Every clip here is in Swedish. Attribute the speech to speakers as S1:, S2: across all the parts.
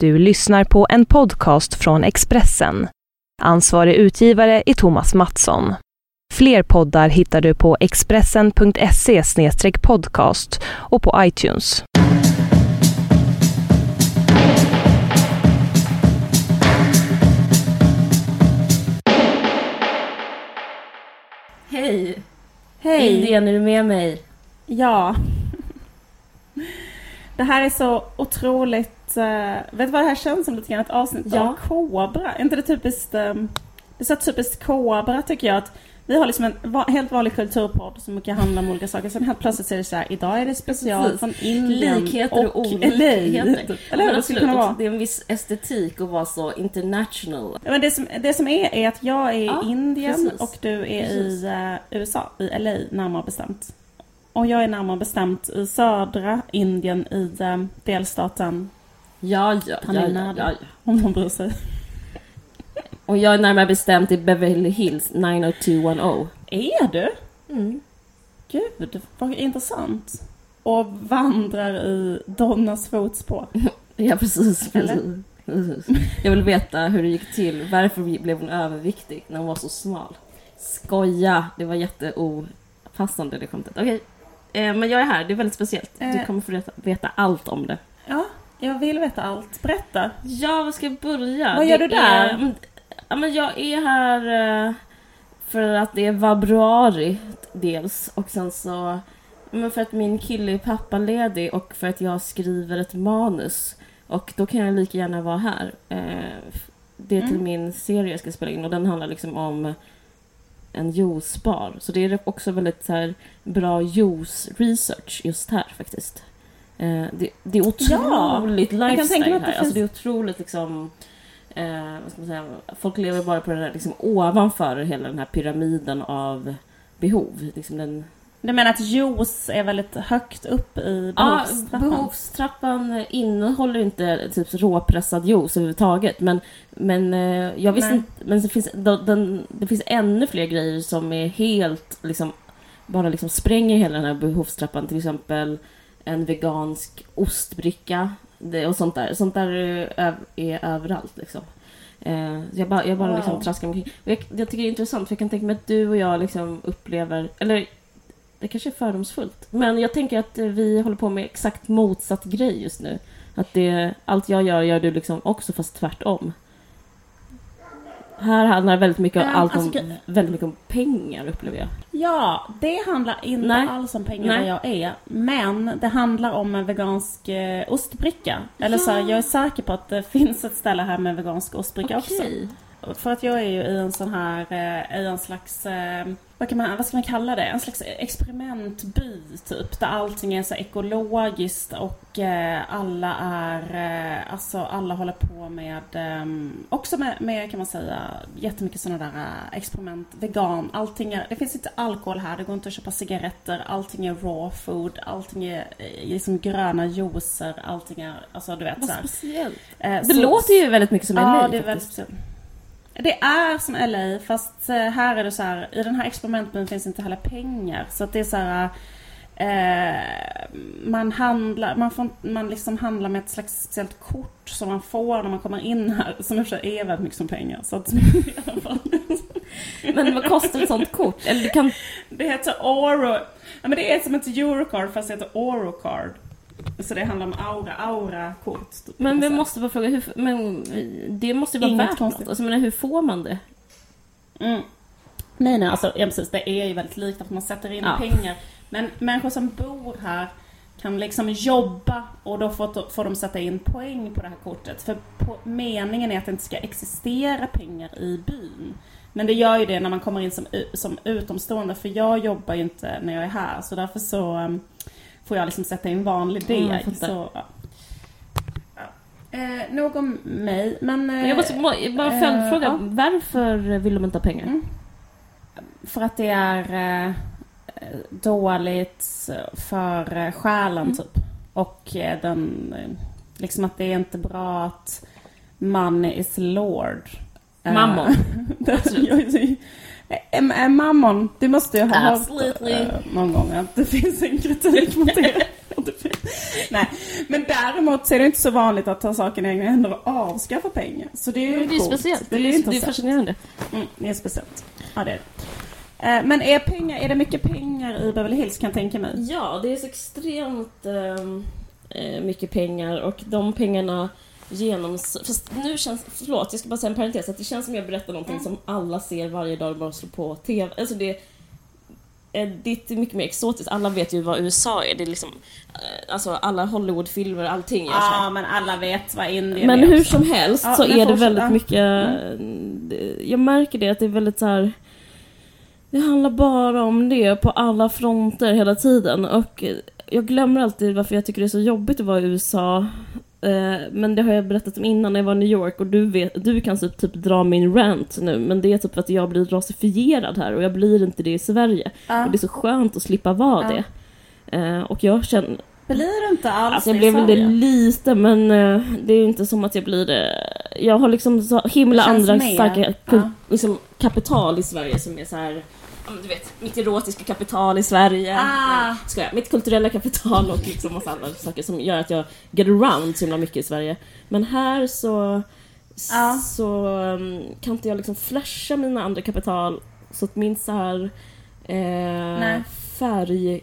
S1: Du lyssnar på en podcast från Expressen. Ansvarig utgivare är Thomas Mattsson. Fler poddar hittar du på expressen.se podcast och på iTunes.
S2: Hej!
S3: Hej!
S2: Indien, är du med mig?
S3: Ja. Det här är så otroligt... Uh, vet du vad det här känns som lite grann? Ett avsnitt
S2: Ja.
S3: av Kobra. Är inte det typiskt... Um, det är så typiskt Kobra tycker jag att vi har liksom en va- helt vanlig kulturpodd som mycket handlar om olika saker. Sen helt plötsligt så är det så här, idag är det special
S2: Precis.
S3: från Indien
S2: Likheter och,
S3: och
S2: olikheter.
S3: Eller hur? Det skulle kunna
S2: absolut,
S3: vara.
S2: Det är en viss estetik att vara så international.
S3: Men det, som, det som är är att jag är i
S2: Ja,
S3: Indien
S2: precis.
S3: och du är
S2: Precis.
S3: i eh, USA, i LA närmare bestämt. Och jag är närmare bestämt i södra Indien i eh, delstaten,
S2: Ja, ja, ja,
S3: Tamil
S2: ja, ja, ja.
S3: om någon bryr sig.
S2: Och jag är närmare bestämt i Beverly Hills 90210.
S3: Är du?
S2: Mm.
S3: Gud, vad intressant. Och vandrar i Donnas fotspår.
S2: Ja, precis. Precis. Jag vill veta hur det gick till. Varför blev hon överviktig när hon var så smal? Skoja! Det var jätteopassande det skämtet. Okej. Eh, men jag är här, det är väldigt speciellt. Du
S3: Eh.
S2: kommer få veta, veta allt om det.
S3: Ja, jag vill veta allt. Berätta.
S2: Ja, vad ska jag börja?
S3: Vad gör
S2: Det
S3: du där?
S2: Är, ja, men jag är här eh, för att det är februari dels och sen så men för att min kille är pappaledig och för att jag skriver ett manus. Och då kan jag lika gärna vara här. Det är till
S3: Mm.
S2: min serie jag ska spela in och den handlar liksom om en juicebar. Så det är också väldigt så här, bra juice-research just här faktiskt. Eh, det, det är otroligt
S3: kan tänka mig
S2: lifestyle
S3: att det
S2: här. Alltså det är otroligt liksom... Eh, vad ska man säga? Folk lever bara på den här, liksom, ovanför hela den här pyramiden av behov. Liksom den,
S3: Du menar att juice är väldigt högt upp i
S2: Ja,
S3: behovstrappan?
S2: behovstrappan innehåller inte typ råpressad juice överhuvudtaget. Men, men eh, jag visste inte, men det finns, den, det finns ännu fler grejer som är helt, liksom, bara liksom spränger hela den här behovstrappan. Till exempel en vegansk ostbricka det, och sånt där. Sånt där är, öv- är överallt liksom. Eh, jag bara, jag bara
S3: Wow.
S2: liksom traskar omkring. Jag, jag tycker det är intressant för jag kan tänka mig att du och jag liksom upplever, eller det kanske är fördomsfullt. Men jag tänker att eh, vi håller på med exakt motsatt grej just nu. Att det, allt jag gör, gör du liksom också fast tvärtom. Här handlar väldigt mycket, om,
S3: Ähm,
S2: allt om,
S3: alltså,
S2: väldigt mycket om pengar upplever jag.
S3: Ja, det handlar inte
S2: Nej.
S3: alls om pengar
S2: Nej.
S3: vad jag är. Men det handlar om en vegansk eh, ostbricka. Eller så här,
S2: Ja.
S3: jag är säker på att det finns ett ställe här med vegansk ostbricka också. För att jag är ju i en sån här, eh, i en slags, eh, vad, kan man, vad ska man kalla det? En slags experimentby typ. Där allting är så ekologiskt och eh, alla är, alltså alla håller på med, också med, med kan man säga, jättemycket sådana där experiment. Vegan, allting är, det finns inte alkohol här, det går inte att köpa cigaretter, allting är raw food, allting är liksom gröna juicer, allting är, alltså du vet
S2: Vad
S3: så
S2: speciellt.
S3: Eh,
S2: Det
S3: så-
S2: låter ju väldigt mycket som LA
S3: Ja, det är väldigt
S2: faktiskt.
S3: Det är som LA fast eh, här är det så här, i den här experimentbyn finns inte heller pengar. Så att det är så här, eh, man handlar, man, får, man liksom handlar med ett slags speciellt kort som man får när man kommer in här. Som i och för sig är väldigt mycket som pengar. Så att, i alla fall.
S2: Men vad kostar ett sånt kort? Eller det kan...
S3: Det heter Oro. Ja, men det är som ett Eurocard fast det heter Orocard. Så det handlar om aura, aura-kort. typ, kan
S2: Men vi
S3: säga.
S2: måste bara fråga, hur, men det måste ju vara
S3: Inget
S2: värt
S3: konstigt.
S2: något. Alltså, men hur får man det?
S3: Mm. Nej, nej, alltså ja, precis. Det är ju väldigt likt att man sätter in
S2: Ja.
S3: pengar. Men människor som bor här kan liksom jobba och då får, får de sätta in poäng på det här kortet. För på, meningen är att det inte ska existera pengar i byn. Men det gör ju det när man kommer in som, som utomstående. För jag jobbar ju inte när jag är här. Så därför så um, får jag liksom sätta in vanlig
S2: Mm, jag
S3: deg.
S2: fattar.
S3: så, ja. Ja. Eh, nog om mig, men... Eh,
S2: Jag måste må- bara
S3: eh,
S2: följdfråga,
S3: ja.
S2: varför vill de inte ha pengar?
S3: Mm. För att det är eh, dåligt för eh, själen
S2: Mm.
S3: typ. Och eh, den, eh, liksom att det är inte bra att money is lord. Eh,
S2: Mammon.
S3: Mammon, det måste jag ha
S2: Absolutely.
S3: hört eh, någon gång att det finns en kritik mot det. Nej, men däremot så är det inte så vanligt att ta saken i egna händer och avskaffa pengar. Så det är ju
S2: Det är speciellt. Det
S3: är,
S2: det är fascinerande.
S3: Mm, det är speciellt. Ja, det är det. Eh, Men är, pengar, är det mycket pengar i Beverly Hills kan jag tänka mig?
S2: Ja, det är så extremt ehm, eh, mycket pengar och de pengarna genoms... Fast nu känns... Förlåt, jag ska bara säga en parentes. Att det känns som jag berättar någonting som alla ser varje dag bara slår på TV. Alltså det, eh, det är mycket mer exotiskt. Alla vet ju vad USA är. Det är liksom... eh, Alltså alla Hollywoodfilmer, allting görs.
S3: Ja, men alla vet vad Indien
S2: Men
S3: är
S2: hur
S3: också.
S2: som helst
S3: Ja,
S2: så
S3: men
S2: är det väldigt mycket... det- Jag märker det att det är väldigt så här. Det handlar bara om det på alla fronter hela tiden och jag glömmer alltid varför jag tycker det är så jobbigt att vara i USA. Eh, Men det har jag berättat om innan när jag var i New York och du, vet, du kan typ, typ dra min rant nu men det är typ för att jag blir rasifierad här och jag blir inte det i Sverige.
S3: Ja.
S2: Och det är så skönt att slippa vara
S3: Ja.
S2: det. Eh, Och jag känner,
S3: Blir du inte alls
S2: Alltså jag blev det lite men eh, det är inte som att jag blir det. Jag har liksom så himla andra
S3: mer,
S2: starka liksom, kapital i Sverige som är så här. Du vet, mitt erotiska kapital i Sverige.
S3: Ah.
S2: Ska jag? Mitt kulturella kapital och liksom massa andra saker som gör att jag get around så himla mycket i Sverige. Men här så,
S3: Ja.
S2: så um, kan inte jag liksom flasha mina andra kapital så att min så här eh, färg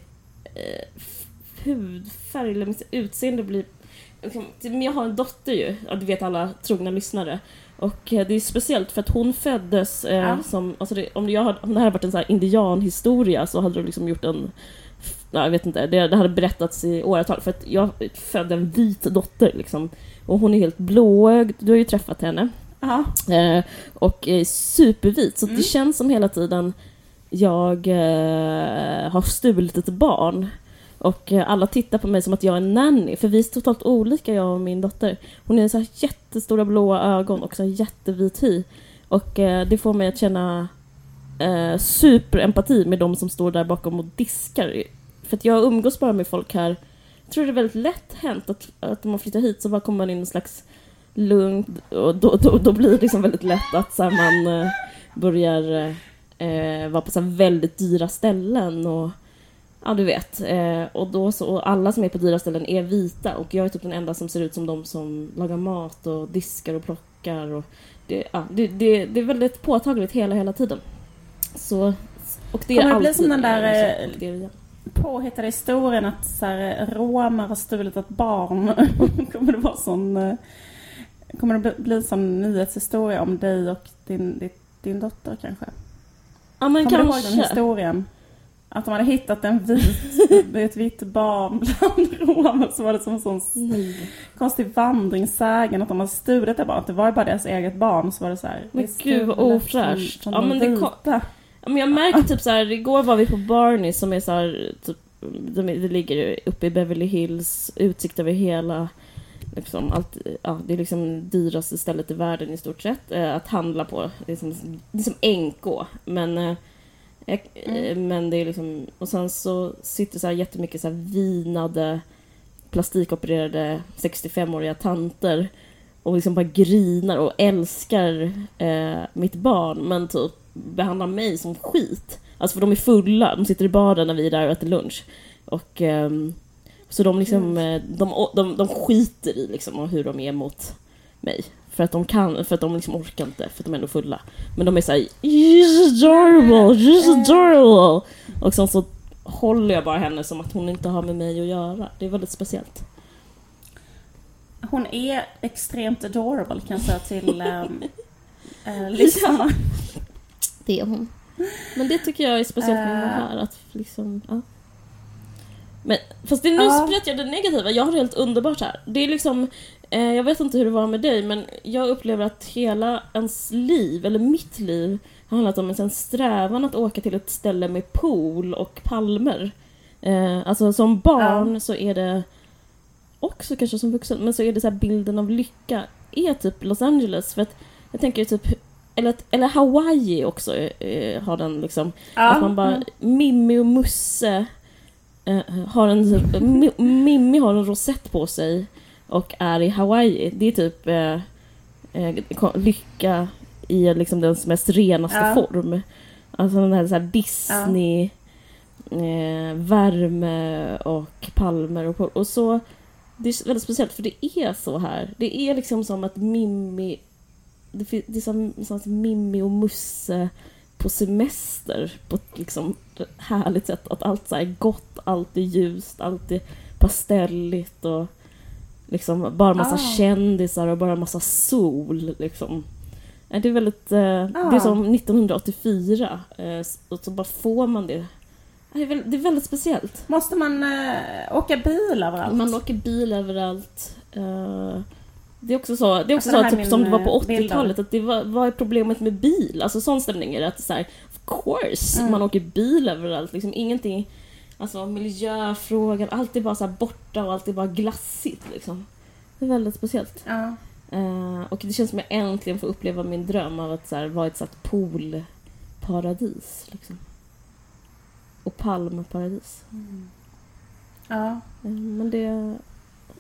S2: eh, hudfärg eller mitt utseende blir... liksom, jag har en dotter ju, ja, det vet alla trogna lyssnare. Och eh, det är speciellt för att hon föddes eh,
S3: Ja.
S2: som... Alltså det, om, jag hade, om det här hade varit en så indianhistoria så hade du liksom gjort en... Ja, jag vet inte, det, det hade berättats i åratal för att jag födde en vit dotter liksom. Och hon är helt blåögd, du har ju träffat henne.
S3: Ja.
S2: Eh, och är supervit, så
S3: Mm.
S2: det känns som hela tiden jag eh, har stulit ett barn. Och eh, alla tittar på mig som att jag är en nanny, för vi är totalt olika jag och min dotter. Hon har så här jättestora blåa ögon och så här jättevit hy. Och eh, det får mig att känna eh, superempati med de som står där bakom och diskar. För att jag umgås bara med folk här. Jag tror det är väldigt lätt hänt att, att man flyttar hit så bara kommer man in i en slags lugnt och då, då, då blir det liksom väldigt lätt att så här, man eh, börjar eh, vara på så här, väldigt dyra ställen och ja du vet. Eh, och då så, och alla som är på dyra ställen är vita och jag är typ den enda som ser ut som de som lagar mat och diskar och plockar och det, ja, det, det, det är väldigt påtagligt hela, hela tiden. Så, och det är
S3: Kommer det bli som den där,
S2: eh,
S3: eh. Påhittade historien att så här, romer har stulit ett barn. kommer det vara sån... eh, Kommer det bli sån nyhetshistoria om dig och din, din, din dotter kanske?
S2: Ja men
S3: Kommer du ihåg den
S2: kanske.
S3: historien? Att de hade hittat en vit, ett vitt barn bland romer så var det som en sån
S2: Nej.
S3: konstig vandringssägen att de hade stulit det barnet. Det var ju bara deras eget barn så var det så här.
S2: Men gud, vad ofräscht. Ja, men det kom-. Ja, men jag märker typ så här, igår var vi på Barney som är så här, typ, de, det ligger uppe i Beverly Hills, utsikt över hela, liksom, allt, ja, det är liksom dyraste stället i världen i stort sett eh, att handla på. Det är som, det är som NK, men eh,
S3: Mm.
S2: men det är liksom, och sen så sitter så här jättemycket så här vinade, plastikopererade 65-åriga tanter och liksom bara grinar och älskar eh, mitt barn men typ behandlar mig som skit. Alltså för de är fulla, de sitter i baren när vi är där och äter lunch. Och ehm, så de liksom, eh, de, de, de skiter i liksom hur de är mot mig. För att de kan, för att de liksom orkar inte, för att de är ändå fulla. Men de är såhär You're so adorable, you're so adorable! Och sen så håller jag bara henne som att hon inte har med mig att göra. Det är väldigt speciellt.
S3: Hon är extremt adorable kan jag säga till äh, lyssnarna.
S2: Det är hon. Men det tycker jag är speciellt med henne
S3: Eh.
S2: här. Att liksom, ja. Men, fast det, nu
S3: Ja.
S2: spred jag det negativa. Jag har det helt underbart här. Det är liksom, jag vet inte hur det var med dig, men jag upplever att hela ens liv, eller mitt liv, har handlat om en strävan att åka till ett ställe med pool och palmer. Eh, alltså som barn så är det, också kanske som vuxen, men så är det så här bilden av lycka är typ Los Angeles. För att jag tänker typ eller, eller Hawaii också eh, har den liksom. Att man bara, Mimmi och Musse eh, har en, Mi- Mimmi har en rosett på sig och är i Hawaii. Det är typ eh, eh, lycka i liksom dens mest renaste
S3: Ja.
S2: form. Alltså den här, så här Disney eh, värme och palmer och, och så. Det är väldigt speciellt för det är så här. Det är liksom som att Mimmi... Det, det är som, som att Mimmi och Musse på semester på ett liksom härligt sätt. Att allt så är gott, allt är ljust, allt är pastelligt och liksom bara massa ah. kändisar och bara massa sol liksom. Det är väldigt... Eh, ah. Det är som 1984 eh, och så bara får man det. Det är, väldigt, det är väldigt speciellt.
S3: Måste man eh, åka bil överallt?
S2: Man åker bil överallt. Eh, det är också så, det är också alltså så typ, som det var på 80-talet, att det var, vad är problemet med bil? Alltså sån stämning är det att så här, of course, mm. man åker bil överallt, liksom ingenting, alltså miljöfrågan, allt är bara så borta och allt är bara glassigt liksom. Det är väldigt speciellt.
S3: Ja.
S2: Uh, och det känns som att jag äntligen får uppleva min dröm av att så här, vara ett sånt poolparadis. Liksom. Och palmparadis.
S3: Mm. Ja.
S2: Uh, men det,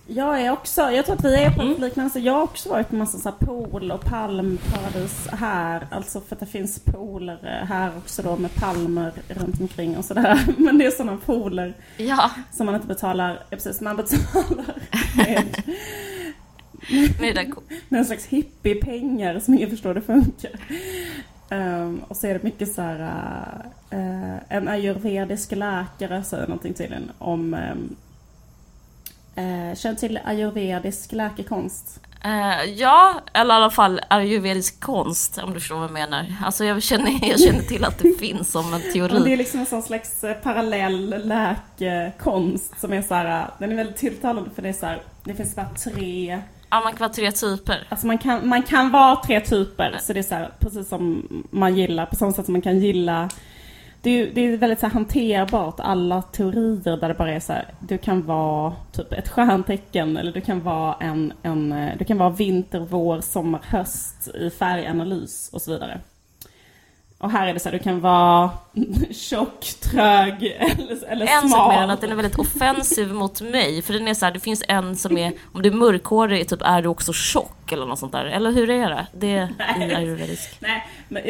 S3: jag är också, jag tror att vi är på mm. liknande Jag har också varit på massa så här pool och palmparadis här. Alltså för att det finns pooler här också då med palmer runt omkring och sådär. Men det är sådana pooler
S4: ja.
S3: som man inte betalar, ja, precis, man betalar med,
S4: med,
S3: en slags hippiepengar som ingen förstår det funkar. Um, och så är det mycket så här, uh, en ayurvedisk läkare säger någonting tydligen om um, Eh, känner till ayurvedisk läkekonst?
S4: Eh, ja, eller i alla fall ayurvedisk konst om du förstår vad jag menar. Alltså jag känner, jag känner till att det finns som en teori.
S3: det är liksom en sån slags eh, parallell läkekonst som är så här, eh, den är väldigt tilltalande för det är så här, det finns bara tre
S4: Ja, man kan vara tre typer.
S3: Alltså man kan, man kan vara tre typer, så det är så här, precis som man gillar, på samma sätt som man kan gilla det är, det är väldigt så här hanterbart, alla teorier där det bara är så här, du kan vara typ ett stjärntecken eller du kan vara en, en du kan vara vinter, vår, sommar, höst i färganalys och så vidare. Och här är det så här, du kan vara tjock, trög eller, eller
S4: en
S3: smal.
S4: En sak med den att den är väldigt offensiv mot mig. För den är så här, det finns en som är, om du är mörkhårig, typ är du också tjock eller något sånt där. Eller hur är det? Det är ayurvedisk.
S3: Nej, men,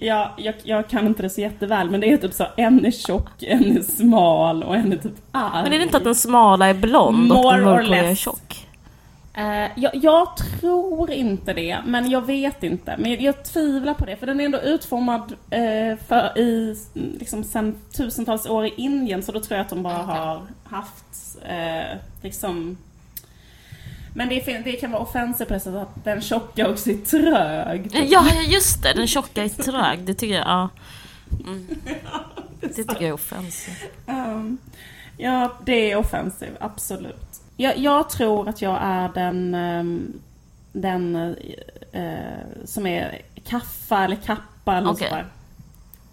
S3: jag, jag, jag kan inte det så jätteväl, men det är typ så, en är tjock, en är smal och en är typ arg.
S4: Men är det inte att den smala är blond More och den mörkhåriga är tjock?
S3: Uh, jag, jag, tror inte det, men jag vet inte. Men jag, tvivlar på det, för den är ändå utformad uh, för i, liksom sen tusentals år i Indien, så då tror jag att de bara har haft uh, liksom men det, det, kan vara offensivt på det sättet att den tjocka också är trög.
S4: Ja, just det. Den tjocka är trög. Det tycker jag, ja. Mm. det, tycker jag är offensivt.
S3: Um, ja, det är offensivt, absolut. Jag, jag, tror att jag är den, ehm, den uh, som är kaffa eller kappa eller okay. sådär.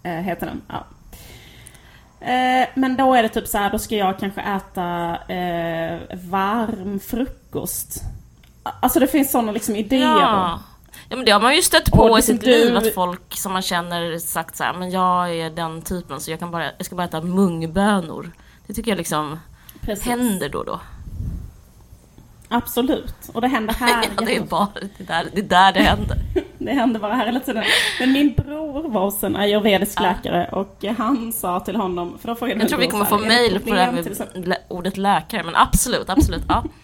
S3: Uh, heter den. Ja. Uh, men då är det typ så här, då ska jag kanske äta varm frukost. Alltså det finns sådana liksom idéer.
S4: Ja. Ja men det har man ju stött på i sitt du... liv att folk som man känner sagt så här, men jag är den typen så jag kan bara, jag ska bara äta mungbönor. Det tycker jag liksom Precis. händer då och då.
S3: Absolut. Och det händer här.
S4: ja, det är bara det där det, där det händer.
S3: det händer bara här hela tiden. Men min bror var hos en ayurvedisk ja. läkare och han sa till honom, för då frågade
S4: Jag tror vi kommer få mail på det här med ordet läkare, men absolut, absolut, ja.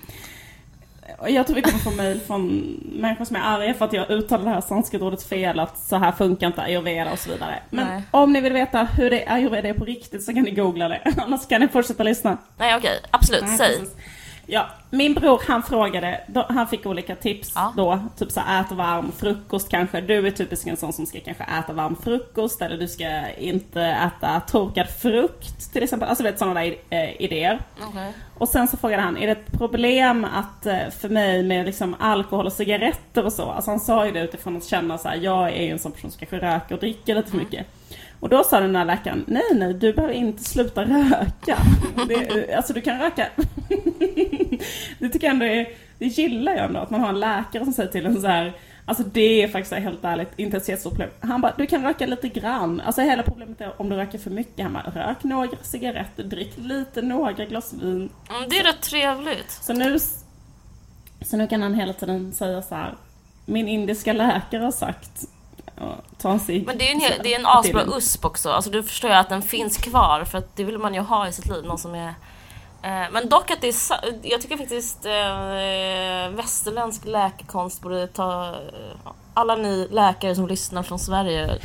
S3: Jag tror vi kommer få mail från människor som är arga för att jag uttalar det här sanskritordet fel, att så här funkar inte ayurveda och så vidare. Men Nej. om ni vill veta hur det ayurveda är på riktigt så kan ni googla det, annars kan ni fortsätta lyssna.
S4: Nej okej, absolut, Nej, säg. Precis.
S3: Ja, min bror han frågade, han fick olika tips ja. då. Typ så ät varm frukost kanske. Du är typiskt en sån som ska kanske äta varm frukost eller du ska inte äta torkad frukt till exempel. Alltså vet sådana där äh, idéer.
S4: Okay.
S3: Och sen så frågade han, är det ett problem att äh, för mig med liksom alkohol och cigaretter och så? Alltså han sa ju det utifrån att känna så här, jag är ju en sån person som kanske röker och dricker lite för mm. Och då sa den här läkaren, nej nej du behöver inte sluta röka. Det, alltså du kan röka. det tycker jag ändå är, det gillar jag ändå att man har en läkare som säger till en så här, Alltså det är faktiskt helt ärligt inte ett jättestort problem. Han bara, du kan röka lite grann. Alltså hela problemet är om du röker för mycket. Han bara, rök några cigaretter, drick lite, några glas vin.
S4: Mm, det är rätt trevligt.
S3: Så nu, så nu kan han hela tiden säga så här, min indiska läkare har sagt ta en cigg.
S2: Men det är en, hel, det är en asbra USP också. Alltså du förstår ju att den finns kvar för att det vill man ju ha i sitt liv. Någon som är eh, men dock att det är, jag tycker faktiskt eh, västerländsk läkekonst borde ta, eh, alla ni läkare som lyssnar från Sverige,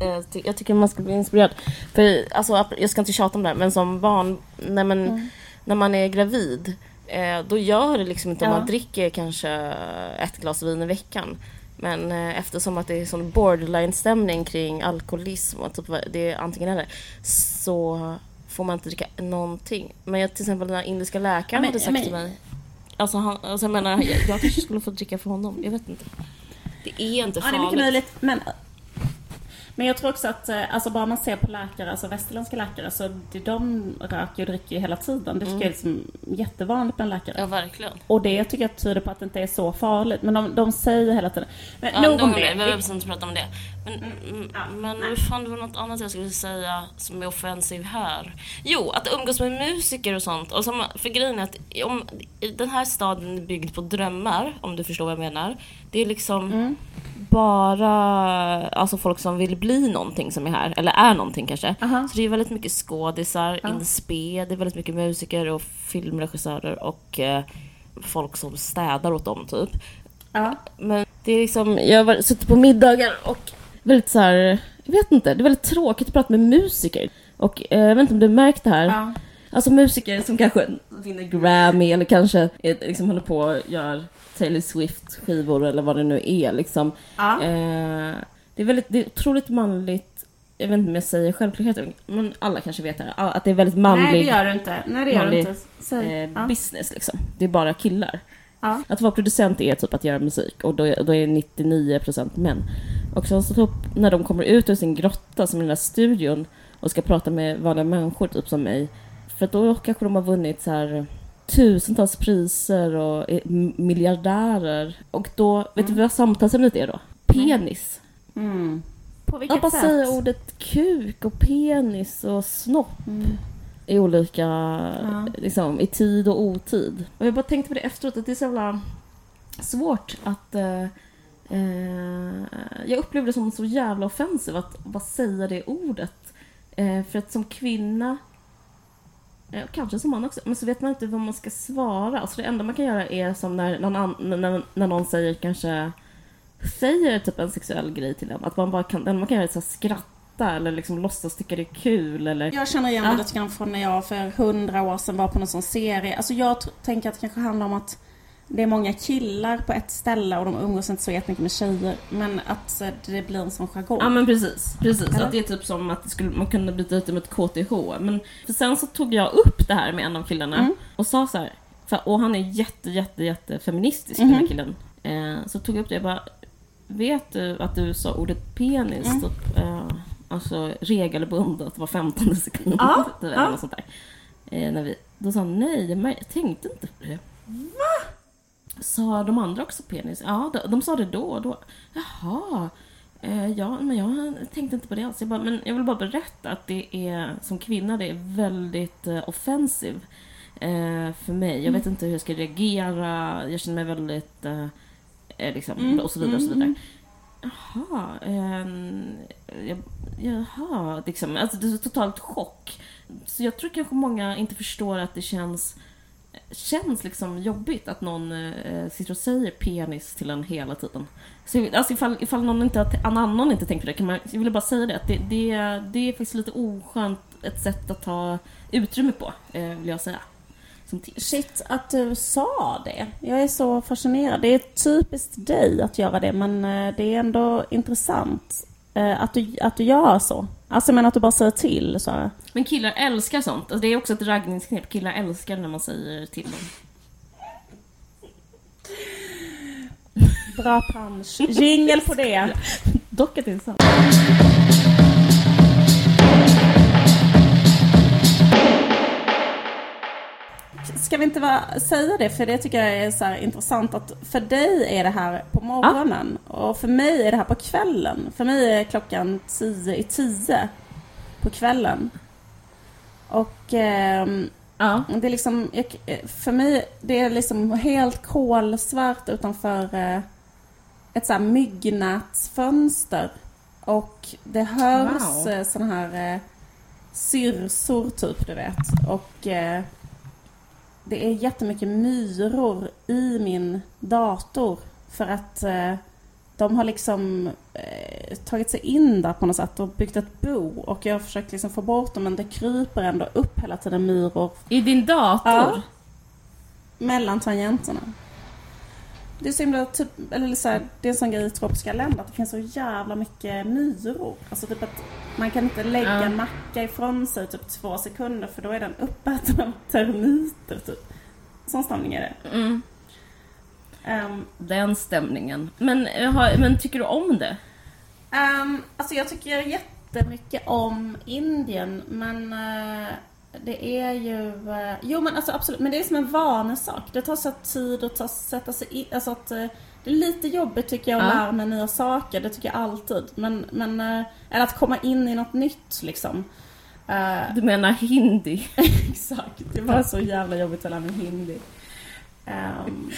S2: eh, jag tycker man ska bli inspirerad. För alltså, jag ska inte tjata om det här, men som barn, när man, mm. när man är gravid, eh, då gör det liksom inte om man dricker kanske ett glas vin i veckan. Men eh, eftersom att det är sån borderline-stämning kring alkoholism och typ, det är antingen eller så får man inte dricka någonting. Men jag, till exempel den här indiska läkaren men, hade sagt men, till mig Alltså, han, alltså jag menar, jag, jag kanske skulle få dricka för honom. Jag vet inte. Det är inte farligt.
S3: Ja, det är mycket möjligt. Men men jag tror också att, eh, alltså bara man ser på läkare, alltså västerländska läkare, så de röker och dricker hela tiden. Det tycker mm. jag är liksom jättevanligt bland läkare.
S2: Ja, verkligen.
S3: Och det tycker jag tyder på att det inte är så farligt. Men de, de säger hela tiden.
S2: Men ja, nog om det. Vi behöver inte prata om det. Men, mm, mm ja, men fan, det var något annat jag skulle säga som är offensiv här. Jo, att umgås med musiker och sånt. Och som, för grejen är att om, den här staden är byggd på drömmar, om du förstår vad jag menar. Det är liksom mm bara alltså folk som vill bli någonting som är här, eller är någonting kanske. Uh -huh. Så det är väldigt mycket skådisar, uh -huh. in spe, det är väldigt mycket musiker och filmregissörer och eh, folk som städar åt dem typ. Uh -huh. Men det är liksom, jag har suttit på middagar och väldigt så här, jag vet inte, det är väldigt tråkigt att prata med musiker. Och eh, jag vet inte om du märkt det här. Alltså musiker som kanske vinner Grammy eller kanske liksom håller på och gör Taylor Swift-skivor eller vad det nu är. Liksom. Ja. Eh, det, är väldigt, det är otroligt manligt. Jag vet inte om jag säger självklarheter, men alla kanske vet det här. Att det är väldigt manligt. Nej,
S3: det gör du inte. Nej, det gör du inte.
S2: Säg. Eh, ja. business liksom. Det är bara killar. Ja. Att vara producent är typ att göra musik och då, då är 99% män. Och sen så typ, när de kommer ut ur sin grotta som i den där studion och ska prata med vanliga människor typ som mig. För då kanske de har vunnit så här tusentals priser och är miljardärer. Och då, mm. vet du vad samtalsämnet är då? Penis.
S3: Mm. På vilket
S2: sätt? Att bara säga ordet kuk och penis och snopp. Mm. I olika, ja. liksom, i tid och otid. Och jag bara tänkte på det efteråt, att det är så jävla svårt att eh, eh, jag upplevde det som så jävla offensivt att bara säga det ordet. Eh, för att som kvinna Kanske som man också, men så vet man inte vad man ska svara. Alltså det enda man kan göra är som när någon, när, när någon säger kanske säger typ en sexuell grej till en. Att man bara kan, man kan göra så skratta eller liksom låtsas tycka det är kul eller...
S3: Jag känner igen det lite grann från när jag för hundra år sedan var på någon sån serie. Alltså jag tänker att det kanske handlar om att det är många killar på ett ställe och de umgås inte så jättemycket med tjejer. Men att det blir en sån jargong.
S2: Ja men precis. precis. Att det är typ som att skulle, man kunde byta ut det mot KTH. Men för sen så tog jag upp det här med en av killarna mm. och sa så här. För, och han är jätte, jätte, jätte feministisk mm. den här mhm. killen. Eh, så tog jag upp det och bara. Vet du att du sa ordet penis mm. typ, eh, alltså regelbundet var 15 sekund? Ja, typ, eller ja. något sånt där. Eh, när vi, då sa han nej, jag tänkte inte på det.
S3: Va?
S2: Sa de andra också penis? Ja, de, de sa det då och då. Jaha. Eh, ja, men jag tänkte inte på det alls. Jag bara, men jag vill bara berätta att det är, som kvinna, det är väldigt eh, offensiv eh, för mig. Jag mm. vet inte hur jag ska reagera. Jag känner mig väldigt, eh, liksom, mm. och så vidare och så vidare. Mm. Jaha, eh, jaha, liksom. Alltså det är totalt chock. Så jag tror kanske många inte förstår att det känns känns liksom jobbigt att någon eh, sitter och säger penis till en hela tiden. Så, alltså ifall, ifall någon inte, en annan inte tänker på det, kan man, jag vill bara säga det, att det, det, det är faktiskt lite oskönt ett sätt att ta utrymme på, eh, vill jag säga.
S3: Shit, att du sa det. Jag är så fascinerad. Det är typiskt dig att göra det, men eh, det är ändå intressant att, du, att du gör så. Alltså men att du bara säger till så
S2: Men killar älskar sånt. Alltså, det är också ett raggningsknep. Killar älskar när man säger till dem.
S3: Bra punch. Jingel på det.
S2: Dock att det
S3: Ska vi inte bara säga det? För det tycker jag är så intressant att för dig är det här på morgonen ja. och för mig är det här på kvällen. För mig är klockan tio i tio på kvällen. Och eh, ja. det är liksom, för mig, det är liksom helt kolsvart utanför eh, ett så här myggnätsfönster Och det hörs
S2: Wow.
S3: wow. såna här eh, syrsor typ, du vet. Och eh, det är jättemycket myror i min dator. För att eh, de har liksom eh, tagit sig in där på något sätt och byggt ett bo. Och jag har försökt liksom få bort dem men det kryper ändå upp hela tiden myror
S2: I din dator?
S3: Ja. mellan tangenterna. Det är så himla typ, eller så här, det är en sån grej i tropiska länder att det finns så jävla mycket myror. Alltså typ att man kan inte lägga en macka ifrån sig typ två sekunder för då är den uppäten av termiter typ. Sån stämning är det.
S2: Mm.
S3: Ehm,
S2: Den stämningen. Men, eh, men tycker du om det?
S3: ehm, alltså jag tycker jättemycket om Indien men eh, det är ju... eh, jo men alltså absolut, men det är som en vanesak. Det tar så tid att ta, sätta sig in. Alltså att eh, det är lite jobbigt tycker jag att
S2: Ja.
S3: lära mig nya saker. Det tycker jag alltid. Men, men eh, eller att komma in i något nytt liksom.
S2: Du menar hindi?
S3: Exakt, det var så jävla jobbigt att lära mig hindi. Ehm,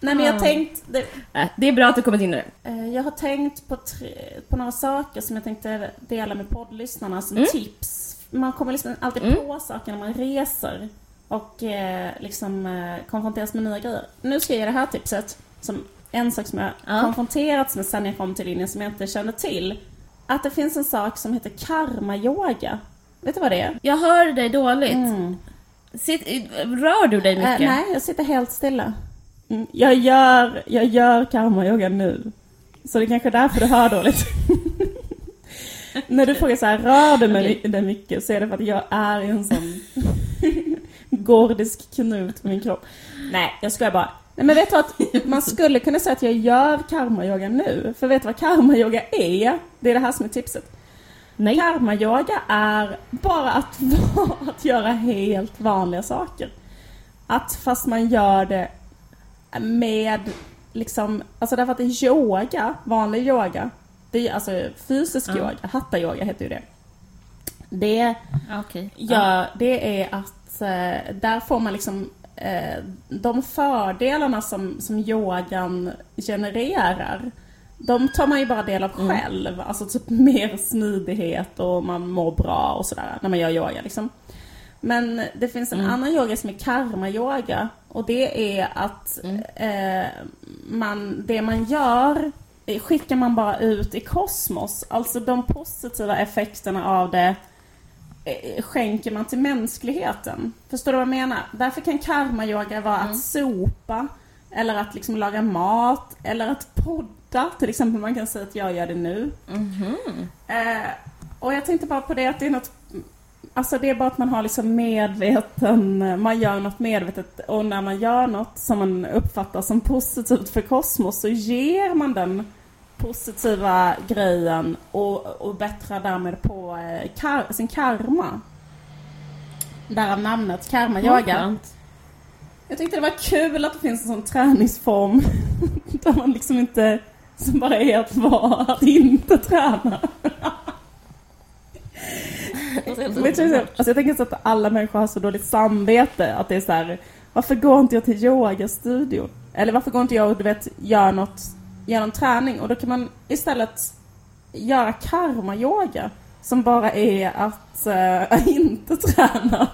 S3: nej men jag har
S2: Ja.
S3: tänkt, det,
S2: Äh, det är bra att du kommit in i det.
S3: jag har tänkt på, tre, på några saker som jag tänkte dela med poddlyssnarna som
S2: Mm.
S3: tips. Man kommer liksom alltid
S2: Mm.
S3: på saker när man reser och eh, liksom eh, konfronteras med nya grejer. Nu ska jag ge det här tipset som en sak som jag
S2: Ja.
S3: konfronterats med sen jag kom till Indien som jag inte kände till. Att det finns en sak som heter karma-yoga. Vet du vad det är?
S2: Jag hör dig dåligt.
S3: Mm.
S2: Sitt, rör du dig mycket?
S3: Eh, nej, jag sitter helt stilla. Mm. Jag gör, jag gör karma-yoga nu. Så det är kanske är därför du hör dåligt. När du frågar så här, rör du mig det mycket? Så är det för att jag är en sån gordisk knut på min kropp. Nej, jag skojar bara. Nej men vet du att man skulle kunna säga att jag gör karma-yoga nu. För vet du vad karma-yoga är? Det är det här som är tipset.
S2: Nej.
S3: Karma-yoga är bara att, att göra helt vanliga saker. Att fast man gör det med liksom, alltså därför att yoga, vanlig yoga, det är alltså fysisk
S2: Ja.
S3: yoga, hatta-yoga heter ju det. Det
S2: Okej.
S3: gör, det är att eh, där får man liksom eh, de fördelarna som, som yogan genererar. De tar man ju bara del av själv. Alltså typ mer smidighet och man mår bra och sådär när man gör yoga liksom. Men det finns en annan yoga som är karma-yoga. Och det är att eh, man, det man gör skickar man bara ut i kosmos. Alltså de positiva effekterna av det eh, skänker man till mänskligheten. Förstår du vad jag menar? Därför kan karma-yoga vara att sopa, eller att liksom laga mat, eller att podda. Till exempel man kan säga att jag gör det nu. Eh, och jag tänkte bara på det att det är något Alltså det är bara att man har liksom medveten, man gör något medvetet och när man gör något som man uppfattar som positivt för kosmos så ger man den positiva grejen och, och bättrar därmed på eh, kar, sin karma. Därav namnet karma-yoga. Jag tyckte det var kul att det finns en sån träningsform där man liksom inte, som bara är att vara, att inte träna. Alltså jag tänker så att alla människor har så dåligt samvete att det är så här, varför går inte jag till yogastudio? Eller varför går inte jag och du vet, gör något, någon träning? Och då kan man istället göra karma-yoga som bara är att eh, inte träna.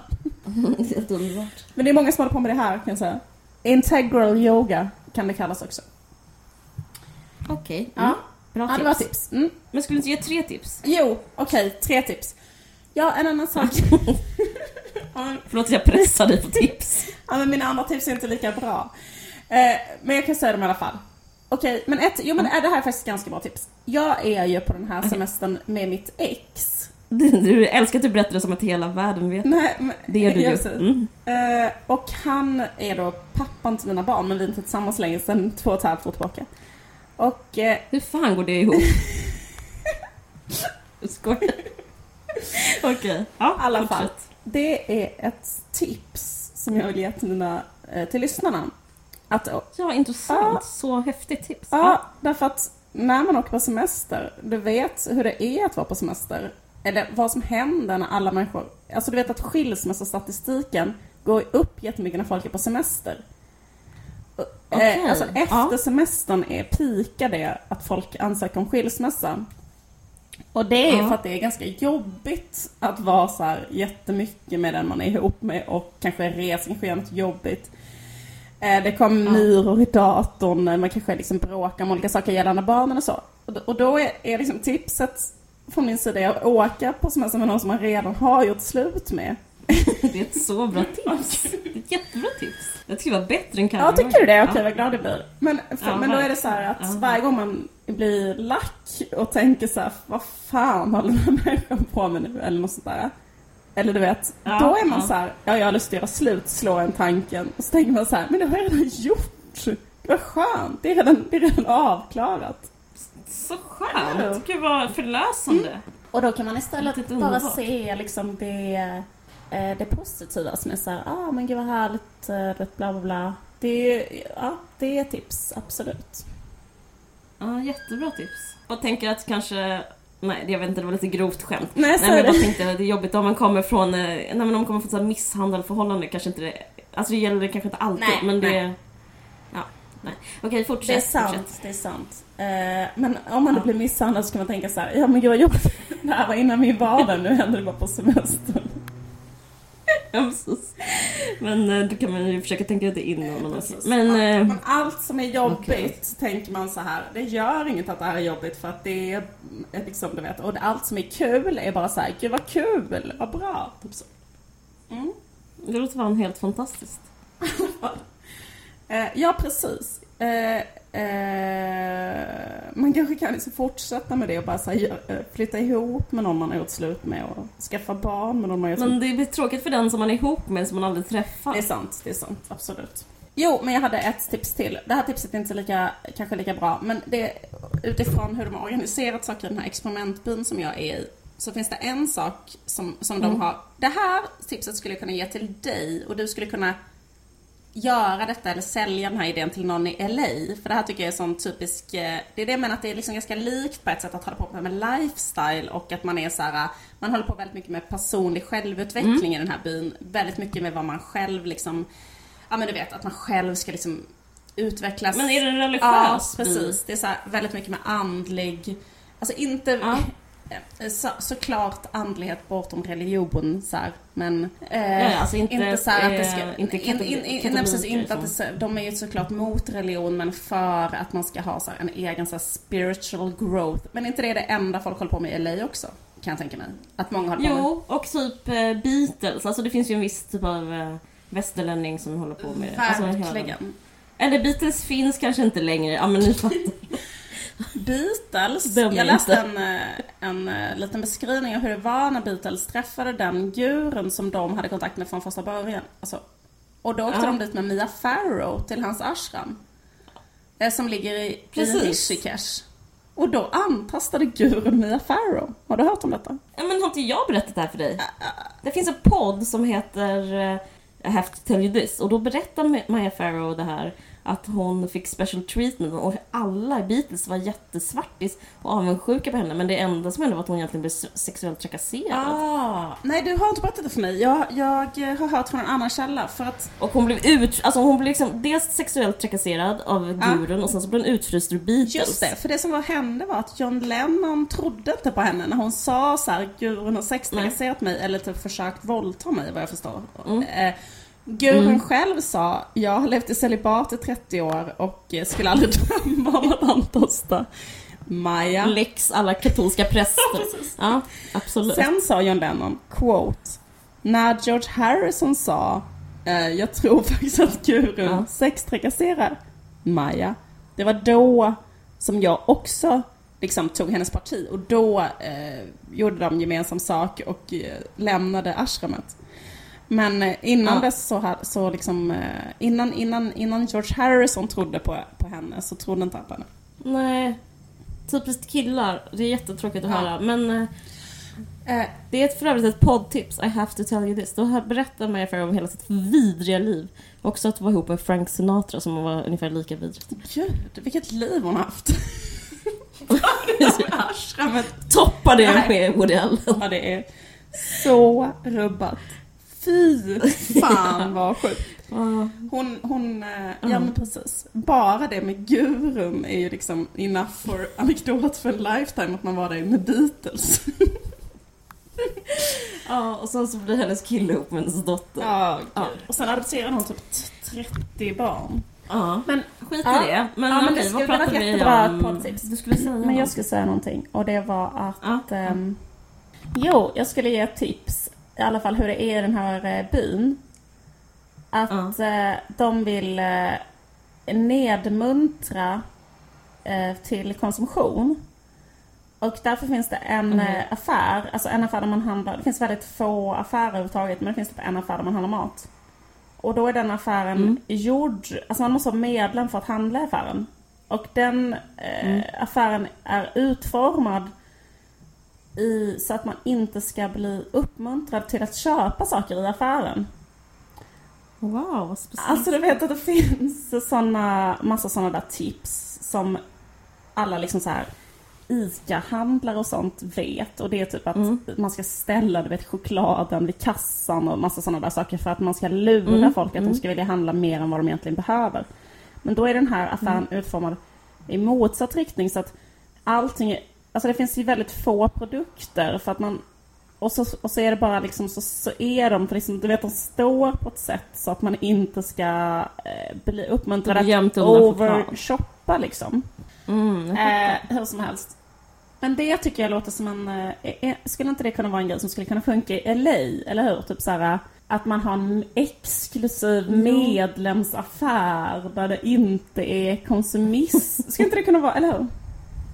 S2: Helt underbart.
S3: Men det är många som håller på med det här kan jag säga. Integral yoga kan det kallas också.
S2: Okej.
S3: Ja.
S2: Mm. Bra
S3: Ja, det var
S2: tips.
S3: tips. Mm.
S2: Men skulle du inte ge tre tips?
S3: Jo, okej, tre tips. Ja, en annan sak. ja,
S2: Förlåt att jag pressar dig på tips.
S3: ja, men mina andra tips är inte lika bra. Eh, men jag kan säga dem i alla fall. Okej, men ett, jo men det här är faktiskt ganska bra tips. Jag är ju på den här semestern med mitt ex.
S2: Du, du älskar att du berättar det som att hela världen vet.
S3: Nej, men,
S2: Det gör du ju. Mm.
S3: Eh, och han är då pappan till mina barn, men vi är inte tillsammans längre sedan två och ett halvt år tillbaka. Och eh,
S2: Hur fan går det ihop? Jag skojar. Okej. Ja,
S3: I alla fall. Det är ett tips som jag vill ge till, mina, eh, till lyssnarna. Att,
S2: Ja, intressant.
S3: Ja.
S2: Så häftigt tips.
S3: ja, därför att när man åker på semester, du vet hur det är att vara på semester. Eller vad som händer när alla människor... Alltså du vet att skilsmässostatistiken går upp jättemycket när folk är på semester. Eh, alltså efter
S2: Ja.
S3: semestern är pika det att folk ansöker om skilsmässa. Och det är
S2: Ja.
S3: för att det är ganska jobbigt att vara så här jättemycket med den man är ihop med och kanske resan sker något jobbigt. Eh, Det kommer myror i datorn, eh, man kanske liksom bråkar om olika saker gällande barnen och så. Och då- är, är liksom tipset från min sida att åka på semester med någon som man redan har gjort slut med.
S2: Det är ett så bra tips. Det är ett jättebra tips. Jag tycker det var bättre än
S3: Ja, tycker du det? Okej,
S2: Ja.
S3: vad glad jag blir. Men, för,
S2: Ja,
S3: men då är det så här att
S2: ja.
S3: varje gång man blir lack och tänker så här, vad fan håller den här människan på med nu? Eller något sånt där. Eller du vet,
S2: Ja,
S3: då är man
S2: ja.
S3: så här, ja jag har lust att göra slut, slår en tanken. Och så tänker man så här, men det har jag redan gjort. Vad skönt, det är redan, det är redan avklarat.
S2: Så skönt. Gud vad förlösande.
S3: Och då kan man istället bara se liksom det, eh, det positiva som är så här, ah men gud vad härligt, eh, bla bla bla. Det är, ja, det är tips, absolut.
S2: Ja, jättebra tips. Och tänker att kanske... Nej, jag vet inte, det var lite grovt skämt.
S3: Nej,
S2: Nej, men jag bara tänkte att det är jobbigt om man kommer från, eh, nej, men om man kommer från så här misshandel förhållande kanske inte det... Alltså det gäller kanske inte alltid,
S3: Nej,
S2: men det...
S3: nej.
S2: Ja, nej. Okej, fortsätt.
S3: Det är sant,
S2: Fortsätt.
S3: det är sant. Eh, men om man då blir misshandlad så kan man tänka så här, ja men gud vad jobbigt. Det här var innan min vardag, nu händer det bara på semestern.
S2: Ja, precis. Men eh, då kan man ju försöka tänka lite innan. och
S3: Precis.
S2: så. Men...
S3: Ja,
S2: eh,
S3: men allt som är jobbigt
S2: okej.
S3: tänker man så här, det gör inget att det här är jobbigt för att det är liksom, du vet, och allt som är kul är bara så här, gud vad kul, vad bra. Typ så. Mm.
S2: Det låter fan helt fantastiskt.
S3: Eh, ja, precis. Eh, man kanske kan liksom fortsätta med det och bara här, eh, flytta ihop med någon man har gjort slut med och skaffa barn med någon man har gjort
S2: Men det blir tråkigt för den som man är ihop med som man aldrig träffar.
S3: Det är sant, det är sant, absolut. Jo, men jag hade ett tips till. Det här tipset är inte lika, kanske lika bra, men det utifrån hur de har organiserat saker i den här experimentbyn som jag är i. Så finns det en sak som, som de har, det här tipset skulle jag kunna ge till dig och du skulle kunna göra detta eller sälja den här idén till någon i LA. För det här tycker jag är sån typisk, eh, det är det jag menar att det är liksom ganska likt på ett sätt att hålla på med lifestyle och att man är så här, man håller på väldigt mycket med personlig självutveckling i den här byn. Väldigt mycket med vad man själv liksom, ja men du vet att man själv ska liksom utvecklas.
S2: Men är det en
S3: Ja, precis. Det är så här, väldigt mycket med andlig, alltså inte
S2: Ja.
S3: Eh, så, såklart andlighet bortom religion så här, men eh,
S2: Ja, alltså inte,
S3: så här att det ska,
S2: eh, inte
S3: in, in, in,
S2: katoliker,
S3: nej, precis, inte att det, så- de är ju såklart mot religion men för att man ska ha så här, en egen så här, spiritual growth. Men inte det är det enda folk håller på med i LA också? Kan jag tänka mig. Att många håller på med.
S2: Jo, och typ eh, Beatles. Alltså det finns ju en viss typ av västerlänning som håller på med det. Alltså,
S3: Verkligen.
S2: Eller Beatles finns kanske inte längre. Ja men ni fattar.
S3: Beatles. Jag läste en, eh, en eh, liten beskrivning av hur det var när Beatles träffade den gurun som de hade kontakt med från första början. Alltså, och då åkte
S2: Ja.
S3: de dit med Mia Farrow till hans ashram. eh, Som ligger i, i
S2: Precis.
S3: Rishikesh. Och då antastade gurun Mia Farrow. Har du hört om detta?
S2: Ja, men har inte jag berättat det här för dig? Det finns en podd som heter I have to tell you this och då berättar Maya Farrow det här att hon fick special treatment och alla i Beatles var jättesvartis och avundsjuka på henne men det enda som hände var att hon egentligen blev se- sexuellt trakasserad.
S3: Ah, nej, du har inte berättat det för mig. Jag, jag eh, har hört från en annan källa för att
S2: Och hon blev ut, alltså hon blev liksom dels sexuellt trakasserad av
S3: Ja.
S2: gurun och sen så blev hon utfryst ur Beatles.
S3: Just det, för det som var hände var att John Lennon trodde inte på henne när hon sa så här, gurun har sextrakasserat mig eller typ försökt våldta mig vad jag förstår.
S2: Mm.
S3: Eh, gurun själv sa, jag har levt i celibat i 30 år och skulle aldrig drömma om att antasta Maja.
S2: Lex alla katolska präster. ja, absolut.
S3: Sen sa John Lennon, quote, när George Harrison sa, eh, jag tror faktiskt att gurun
S2: Ja.
S3: sextrakasserar Maja. Det var då som jag också liksom tog hennes parti och då eh, gjorde de gemensam sak och eh, lämnade ashramet. Men eh, innan
S2: Ja.
S3: dess så, här, så liksom, eh, innan, innan, innan George Harrison trodde på, på henne så trodde inte han på henne.
S2: Nej. Typiskt killar. Det är jättetråkigt att
S3: Ja.
S2: höra. Men eh, det är ett, för övrigt ett poddtips. I have to tell you this. Då berättar Maya Farrow om hela sitt vidriga liv. Också att vara ihop med Frank Sinatra som var ungefär lika vidrigt.
S3: gud, vilket liv hon har haft. ashramet
S2: Toppa det med Woody Allen.
S3: Ja, det är så rubbat. Fy fan vad sjukt. Hon, hon, eh, ja men precis. Bara det med Gurum är ju liksom enough for anekdot för en lifetime att man var där med Beatles.
S2: Ja, och sen så blir hennes kille ihop med hennes dotter.
S3: Ja,
S2: Ja.
S3: Och sen adopterade hon typ 30 barn.
S2: Ja.
S3: Men,
S2: Skit
S3: Ja.
S2: i det. Men,
S3: Ja, men
S2: okej,
S3: det skulle vara ett jättebra
S2: om?
S3: poddtips.
S2: Du skulle säga
S3: men jag
S2: något.
S3: skulle säga någonting och det var att...
S2: Ja.
S3: ehm, jo, jag skulle ge ett tips. I alla fall hur det är i den här eh, byn. Att eh, de vill eh, nedmuntra eh, till konsumtion. Och därför finns det en eh, affär, alltså en affär där man handlar, det finns väldigt få affärer överhuvudtaget, men det finns typ en affär där man handlar mat. Och då är den affären
S2: Mm.
S3: gjord, alltså man måste vara medlem för att handla i affären. Och den eh,
S2: Mm.
S3: affären är utformad i, så att man inte ska bli uppmuntrad till att köpa saker i affären.
S2: Wow, vad speciellt.
S3: Alltså du vet att det finns såna, massa sådana där tips som alla liksom så här ICA-handlare och sånt vet. Och det är typ att
S2: Mm.
S3: man ska ställa du vet, chokladen vid kassan och massa sådana där saker för att man ska lura
S2: Mm,
S3: folk att
S2: mm.
S3: de ska vilja handla mer än vad de egentligen behöver. Men då är den här affären
S2: Mm.
S3: utformad i motsatt riktning så att allting är, Alltså det finns ju väldigt få produkter för att man och så, och så är det bara liksom så, så är de, för liksom, du vet de står på ett sätt så att man inte ska eh, bli uppmuntrad att overshoppa liksom.
S2: Mm.
S3: Eh, hur som helst. Men det tycker jag låter som en... Eh, skulle inte det kunna vara en grej som skulle kunna funka i LA? Eller hur? Typ såhär att man har en exklusiv medlemsaffär där det inte är konsumism. Skulle inte det kunna vara, eller hur?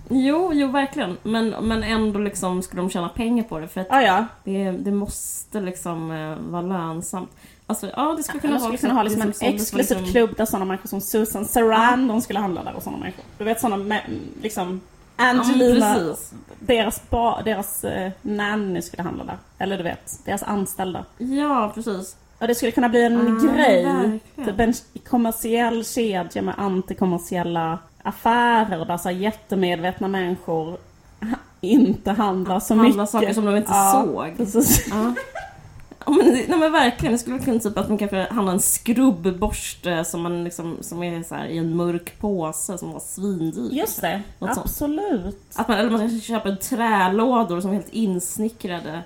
S2: Jo, jo verkligen. Men, men ändå liksom skulle de tjäna pengar på det för att
S3: Ah, ja,
S2: det, det måste liksom eh, vara lönsamt. Alltså ja, det skulle kunna
S3: Man
S2: vara
S3: kunna ha liksom en
S2: som
S3: exklusiv
S2: liksom-
S3: klubb där sådana människor som Susan Sarandon skulle handla där och sådana människor. Du vet sådana liksom
S2: Ja,
S3: Angelina,
S2: precis.
S3: deras, ba, deras eh, nanny skulle handla där. Eller du vet, deras anställda.
S2: Ja, precis.
S3: Och det skulle kunna bli en
S2: Ah,
S3: grej.
S2: verkligen.
S3: Typ en kommersiell kedja med antikommersiella affärer där så jättemedvetna människor inte handlar så
S2: Handla
S3: mycket.
S2: saker som de inte
S3: Ja,
S2: såg.
S3: Precis.
S2: Ja. Men, nej men verkligen, det skulle kunna typ att man kanske handlar en skrubbborste som, man liksom, som är så här i en mörk påse som var svindyr.
S3: Just det,
S2: Något sånt.
S3: absolut.
S2: Att man, eller man kanske köper trälådor som är helt insnickrade.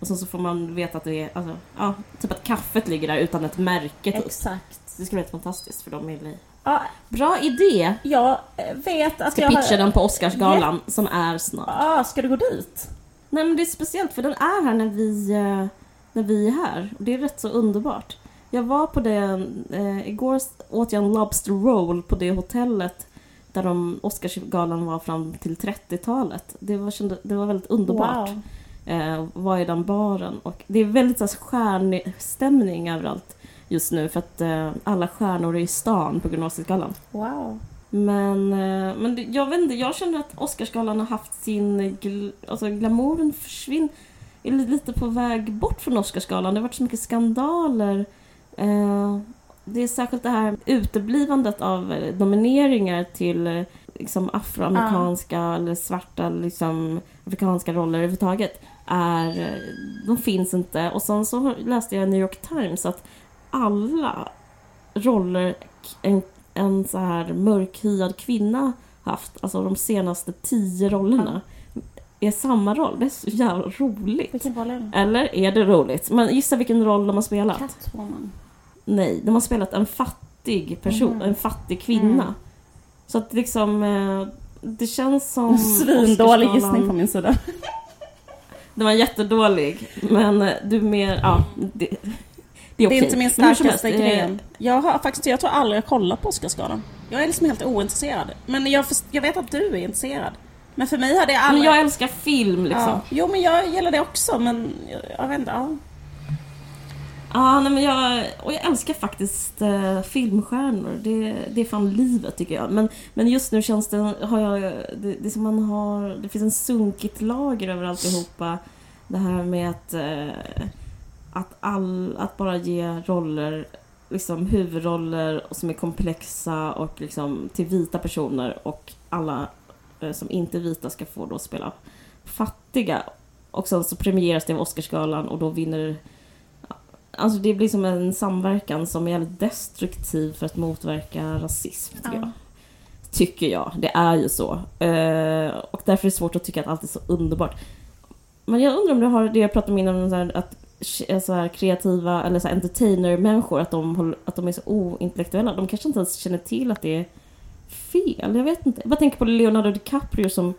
S2: Och sen så får man veta att det är, alltså, ja, typ att kaffet ligger där utan ett märke typ.
S3: Exakt.
S2: Det skulle vara helt fantastiskt för dem i LA.
S3: Ja,
S2: Bra idé!
S3: jag vet att
S2: Ska
S3: jag
S2: pitcha
S3: har...
S2: den på Oscarsgalan som är snart.
S3: Ah, ska du gå dit?
S2: Nej men det är speciellt för den är här när vi, eh, när vi är här. Det är rätt så underbart. Jag var på det, eh, igår åt jag en Lobster Roll på det hotellet där de Oscarsgalan var fram till 30-talet. Det var, kände, det var väldigt underbart.
S3: Wow.
S2: Eh, var i den baren. Och det är väldigt så här, stjärnstämning överallt just nu för att eh, alla stjärnor är i stan på Oscarsgalan.
S3: wow.
S2: Men, eh, men det, jag vet inte, jag känner att Oscarsgalan har haft sin... Gl, alltså glamouren försvinner. Är lite på väg bort från Oscarsgalan. Det har varit så mycket skandaler. Eh, det är särskilt det här uteblivandet av eh, nomineringar till eh, liksom afroamerikanska eller svarta liksom, afrikanska roller överhuvudtaget. Är, eh, de finns inte. Och sen så läste jag i New York Times att alla roller en en så här mörkhyad kvinna haft, alltså de senaste tio rollerna, är samma roll. Det är så jävla roligt.
S3: Vilken roll är det?
S2: Eller är det roligt? Men gissa vilken roll de har spelat?
S3: Catwoman.
S2: Nej, de har spelat en fattig person,
S3: Mhm.
S2: en fattig kvinna.
S3: Mm.
S2: Så att liksom, eh, det känns som...
S3: Svindålig gissning från min sida.
S2: Den var jättedålig, men eh, du mer, ja, det, det är
S3: Det är inte min
S2: Men
S3: starkaste gren. Jag har faktiskt, jag tror aldrig jag kollat på Oscarsgalan. Jag är liksom helt ointresserad. Men jag, jag vet att du är intresserad. Men för mig hade jag
S2: Men
S3: aldrig...
S2: jag älskar film liksom.
S3: ja. Jo men jag gillar det också men jag, vet inte. Ja.
S2: Ja, nej, men jag, och jag älskar faktiskt eh, filmstjärnor. Det, det är fan livet tycker jag. Men, men just nu känns det, har jag, det, det som man har, det finns en sunkigt lager över alltihopa. Det här med att, eh, att, all, att bara ge roller, liksom huvudroller som är komplexa och liksom till vita personer och alla eh, som inte är vita ska få då spela fattiga. Och sen så premieras det av Oscarsgalan och då vinner Alltså det blir som en samverkan som är jävligt destruktiv för att motverka rasism, tycker
S3: Ja.
S2: jag. Tycker jag. Det är ju så. Eh, och därför är det svårt att tycka att allt är så underbart. Men jag undrar om det har det jag pratade om innan, att så här, kreativa eller så entertainer-människor, att de, att de är så ointellektuella. De kanske inte ens känner till att det är fel. Jag vet inte. Jag bara tänker på Leonardo DiCaprio som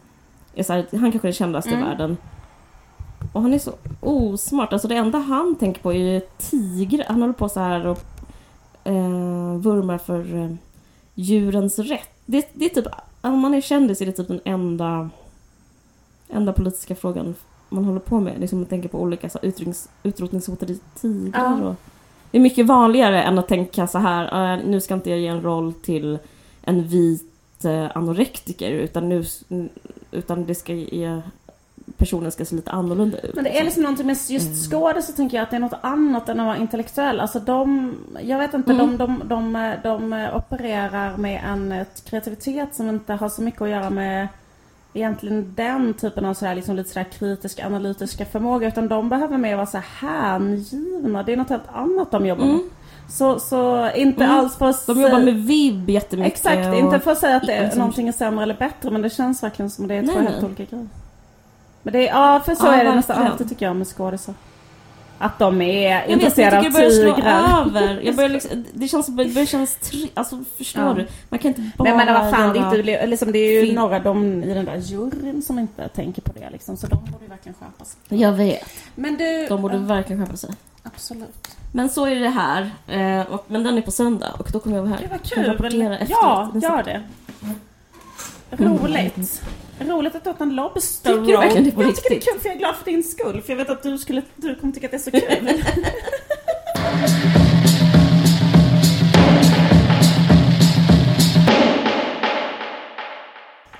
S2: är så här, han kanske är den kändaste i
S3: Mm.
S2: världen. Och han är så osmart. Alltså det enda han tänker på är ju tigrar. Han håller på så här och eh, vurmar för eh, djurens rätt. Det, det är typ, om man är kändis är det typ den enda, enda politiska frågan man håller på med. Liksom att tänka på olika så utrotnings, utrotningshotade tigrar.
S3: Ja.
S2: Och, det är mycket vanligare än att tänka så här, eh, nu ska inte jag ge en roll till en vit eh, anorektiker utan, nu, utan det ska ge, personen ska se lite annorlunda ut.
S3: Men det är liksom någonting med just skådis så tänker jag att det är något annat än att vara intellektuell. Alltså de, jag vet inte,
S2: Mm.
S3: de, de, de, de opererar med en eh, kreativitet som inte har så mycket att göra med egentligen den typen av sådär, liksom lite sådär kritiska, analytiska förmåga. Utan de behöver mer vara så här hängivna. Det är något helt annat de jobbar med.
S2: Mm.
S3: Så, så inte
S2: Mm.
S3: alls för att
S2: De jobbar med vibb jättemycket.
S3: Exakt,
S2: och-
S3: inte för att säga att det är, någonting är sämre eller bättre men det känns verkligen som det är två
S2: Nej,
S3: helt
S2: nej.
S3: olika grejer. Men det är, ja för så
S2: Ja,
S3: är det nästan alltid tycker jag med skådisar. Att de är
S2: Jag vet, jag
S3: intresserade
S2: tycker
S3: av
S2: det börjar slå
S3: tigrar.
S2: över. Jag börjar liksom, det känns, det börjar kännas tri- Alltså förstår
S3: Ja.
S2: du? Man kan inte bara
S3: Nej men vad fan, det är, inte, liksom, det är ju
S2: film.
S3: några de i den där juryn som inte tänker på det liksom. Så de borde ju verkligen skärpa sig.
S2: Jag vet.
S3: Men du...
S2: De borde
S3: ja,
S2: verkligen skärpa sig.
S3: Absolut.
S2: Men så är det här. Eh, och, men den är på söndag och då kommer jag vara här.
S3: Gud vad kul. Ja, gör det. Roligt. Roligt att du har en lobster
S2: Tycker du verkligen det på
S3: Jag tycker det är kul för jag är glad för din skull. För jag vet att du, skulle, du kommer tycka att det är så kul.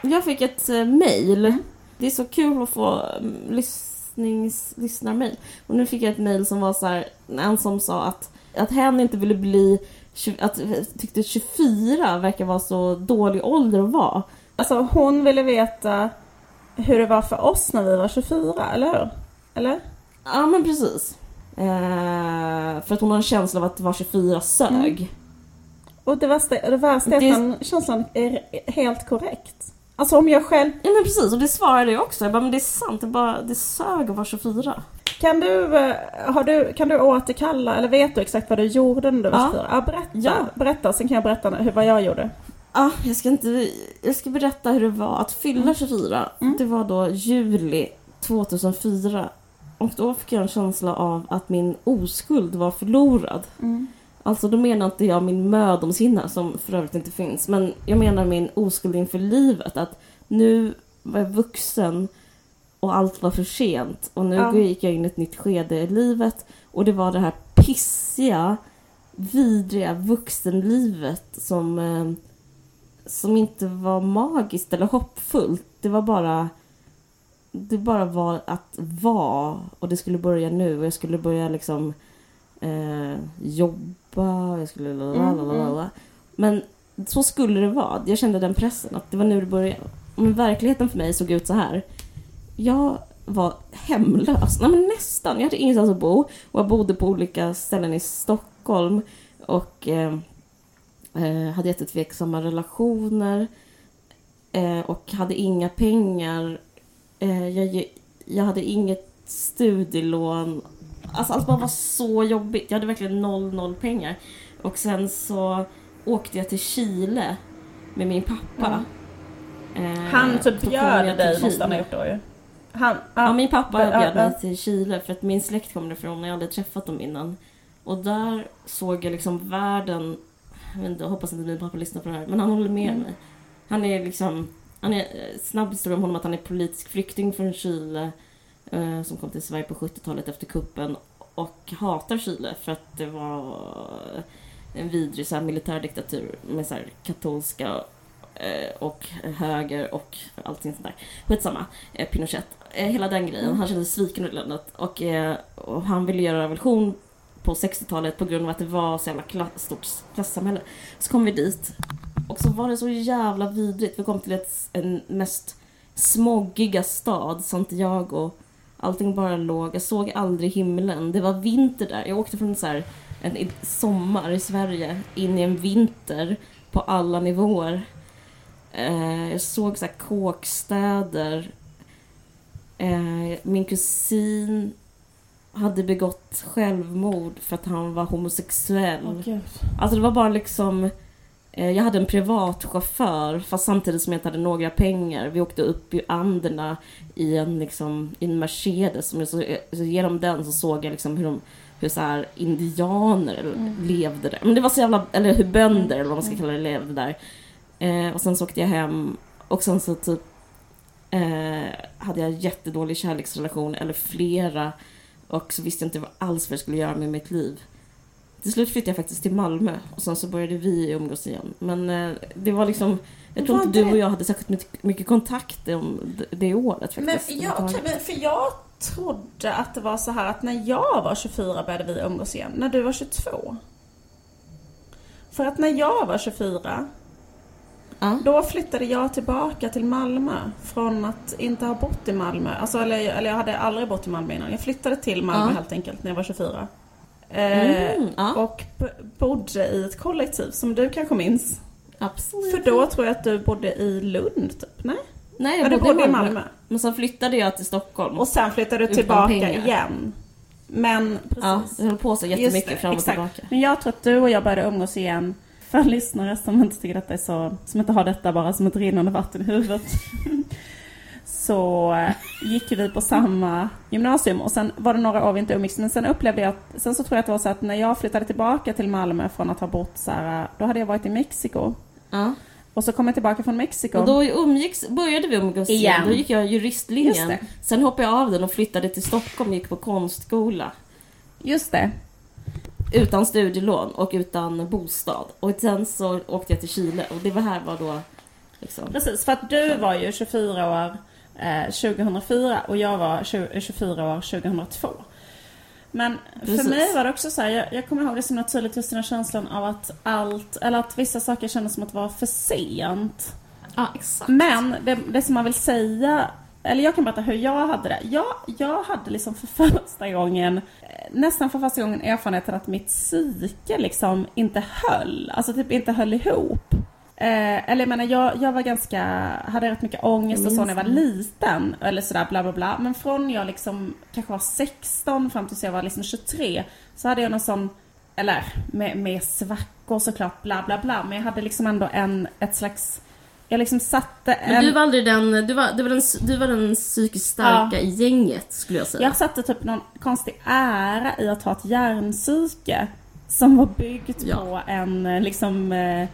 S2: Jag fick ett eh, mail. Det är så kul att få um, lyssnings, lyssnarmail. Och nu fick jag ett mail som var så här, en som sa att, att hen inte ville bli, tju- att tyckte 24 verkar vara så dålig ålder att vara.
S3: Alltså hon ville veta hur det var för oss när vi var 24, eller hur? Eller?
S2: Ja men precis. Eh, för att hon har en känsla av att vara 24 sög.
S3: Och det värsta, det värsta är
S2: Det-
S3: att den känslan är helt korrekt. Alltså om jag själv...
S2: Ja men precis, och det svarade jag också. Jag bara, men det är sant, det, bara, det sög att vara 24.
S3: Kan du, eh, har du, kan du återkalla, eller vet du exakt vad du gjorde när du var
S2: Ja.
S3: 24? Ja, berätta.
S2: Ja.
S3: Berätta, sen kan jag berätta hur, vad jag gjorde.
S2: Ja, jag ska inte... Jag ska berätta hur det var att fylla 24.
S3: Mm.
S2: Det var då juli 2004. Och då fick jag en känsla av att min oskuld var förlorad. Alltså då menar inte jag min mödomshinna som för övrigt inte finns. Men jag menar min oskuld inför livet. Att nu var jag vuxen och allt var för sent. Och nu
S3: Ja.
S2: gick jag in i ett nytt skede i livet. Och det var det här pissiga, vidriga vuxenlivet som, eh, som inte var magiskt eller hoppfullt. Det var bara det bara var att vara och det skulle börja nu och jag skulle börja liksom eh, jobba och jag skulle lalalala. Men så skulle det vara. Jag kände den pressen att det var nu det började. Men verkligheten för mig såg ut så här. Jag var hemlös, Nej, men nästan. Jag hade ingenstans att bo och jag bodde på olika ställen i Stockholm och eh, eh, hade jättetveksamma relationer eh, och hade inga pengar. Eh, jag, jag hade inget studielån. Alltså allt bara var så jobbigt. Jag hade verkligen noll, noll pengar. Och sen så åkte jag till Chile med min pappa. Eh,
S3: Han typ bjöd dig måste han ha gjort då ju. Han,
S2: Ja, min pappa
S3: Ja,
S2: bjöd mig till Chile för att min släkt kommer därifrån och jag hade träffat dem innan. Och där såg jag liksom världen, jag, hoppas inte min pappa lyssnar på det här, men han håller med
S3: Mm.
S2: mig. Han är liksom, han är, eh, snabb historia om honom att han är politisk flykting från Chile eh, som kom till Sverige på 70-talet efter kuppen och hatar Chile för att det var en vidrig så här, militärdiktatur med så här, katolska eh, och höger och allting sånt där. Skitsamma. Eh, Pinochet. Hela den grejen. Han kände sig sviken i landet. Och, och han ville göra revolution på 60-talet på grund av att det var så jävla klass, stort klassamhälle. Så kom vi dit. Och så var det så jävla vidrigt. Vi kom till ett, en mest smoggiga stad, Santiago. Allting bara låg. Jag såg aldrig himlen. Det var vinter där. Jag åkte från så här, en sommar i Sverige in i en vinter på alla nivåer. Eh, jag såg så här kåkstäder. Eh, min kusin hade begått självmord för att han var homosexuell.
S3: Gud.
S2: Alltså det var bara liksom... Eh, jag hade en privatchaufför fast samtidigt som jag inte hade några pengar. Vi åkte upp i Anderna i en, liksom, i en Mercedes. Jag så, så genom den så såg jag liksom hur, de, hur så här indianer levde där. Men det var så jävla... Eller hur bönder, eller vad man ska kalla det, levde där. Eh, och sen så åkte jag hem och sen så typ eh, hade jag jättedålig kärleksrelation, eller flera. Och så visste jag inte alls vad jag skulle göra med mitt liv. Till slut flyttade jag faktiskt till Malmö och sen så började vi umgås igen. Men eh, det var liksom... Jag tror inte du och jag hade särskilt mycket, kontakt om det, året
S3: Men,
S2: faktiskt.
S3: ja, okej, men för jag trodde att det var så här att när jag var 24 började vi umgås igen. När du var 22. För att när jag var 24
S2: Ja.
S3: Då flyttade jag tillbaka till Malmö från att inte ha bott i Malmö. Alltså, eller, eller jag hade aldrig bott i Malmö innan. Jag flyttade till Malmö
S2: Ja.
S3: helt enkelt när jag var 24. Eh,
S2: Mm, ja.
S3: Och bodde i ett kollektiv som du kanske minns.
S2: Absolut.
S3: För då tror jag att du bodde i Lund typ, nej?
S2: Nej,
S3: Ja,
S2: jag
S3: du
S2: bodde,
S3: bodde i Malmö.
S2: Men sen flyttade jag till Stockholm.
S3: Och sen flyttade du tillbaka
S2: pengar.
S3: igen. Men precis.
S2: ja, jag höll på så
S3: Just
S2: jättemycket
S3: det,
S2: fram och
S3: exakt.
S2: tillbaka.
S3: Men jag tror att du och jag började umgås igen. För lyssnare som inte tycker detta är så, som inte har detta bara som ett rinnande vatten i huvudet. så eh, gick vi på samma gymnasium och sen var det några år vi inte umgicks. Men sen upplevde jag, att- sen så tror jag att det var så att när jag flyttade tillbaka till Malmö från att ha bott så här, då hade jag varit i Mexiko.
S2: Ja.
S3: Och så kom jag tillbaka från Mexiko.
S2: Och då umgicks, började vi umgås igen.
S3: Igen.
S2: Då gick jag juristlinjen. Sen hoppade jag av den och flyttade till Stockholm och gick på konstskola.
S3: Just det.
S2: Utan studielån och utan bostad. Och sen så åkte jag till Chile och det var här var då liksom...
S3: Precis, för att du var ju 24 år eh, 2004 och jag var 20, 24 år 2002. Men
S2: Precis.
S3: för mig var det också så här, jag, jag kommer ihåg det så himla tydligt just den här känslan av att allt, eller att vissa saker kändes som att det var för sent.
S2: Ja, exakt.
S3: Men det, det som man vill säga, eller jag kan berätta hur jag hade det. Jag, jag hade liksom för första gången, nästan för första gången erfarenheten att mitt psyke liksom inte höll. Alltså typ inte höll ihop. Eh, eller jag menar, jag, jag var ganska, hade rätt mycket ångest och så när jag var liten. Eller sådär bla bla bla. Men från jag liksom kanske var 16 fram tills jag var liksom 23. Så hade jag någon sån, eller med, med svackor såklart bla bla bla. Men jag hade liksom ändå en, ett slags jag liksom satte en...
S2: Men du var aldrig den, du var, du var den, du var den psykiskt starka
S3: Ja.
S2: i gänget skulle jag säga.
S3: Jag satte typ någon konstig ära i att ha ett hjärnpsyke som var byggt
S2: Ja.
S3: på en eh, liksom eh,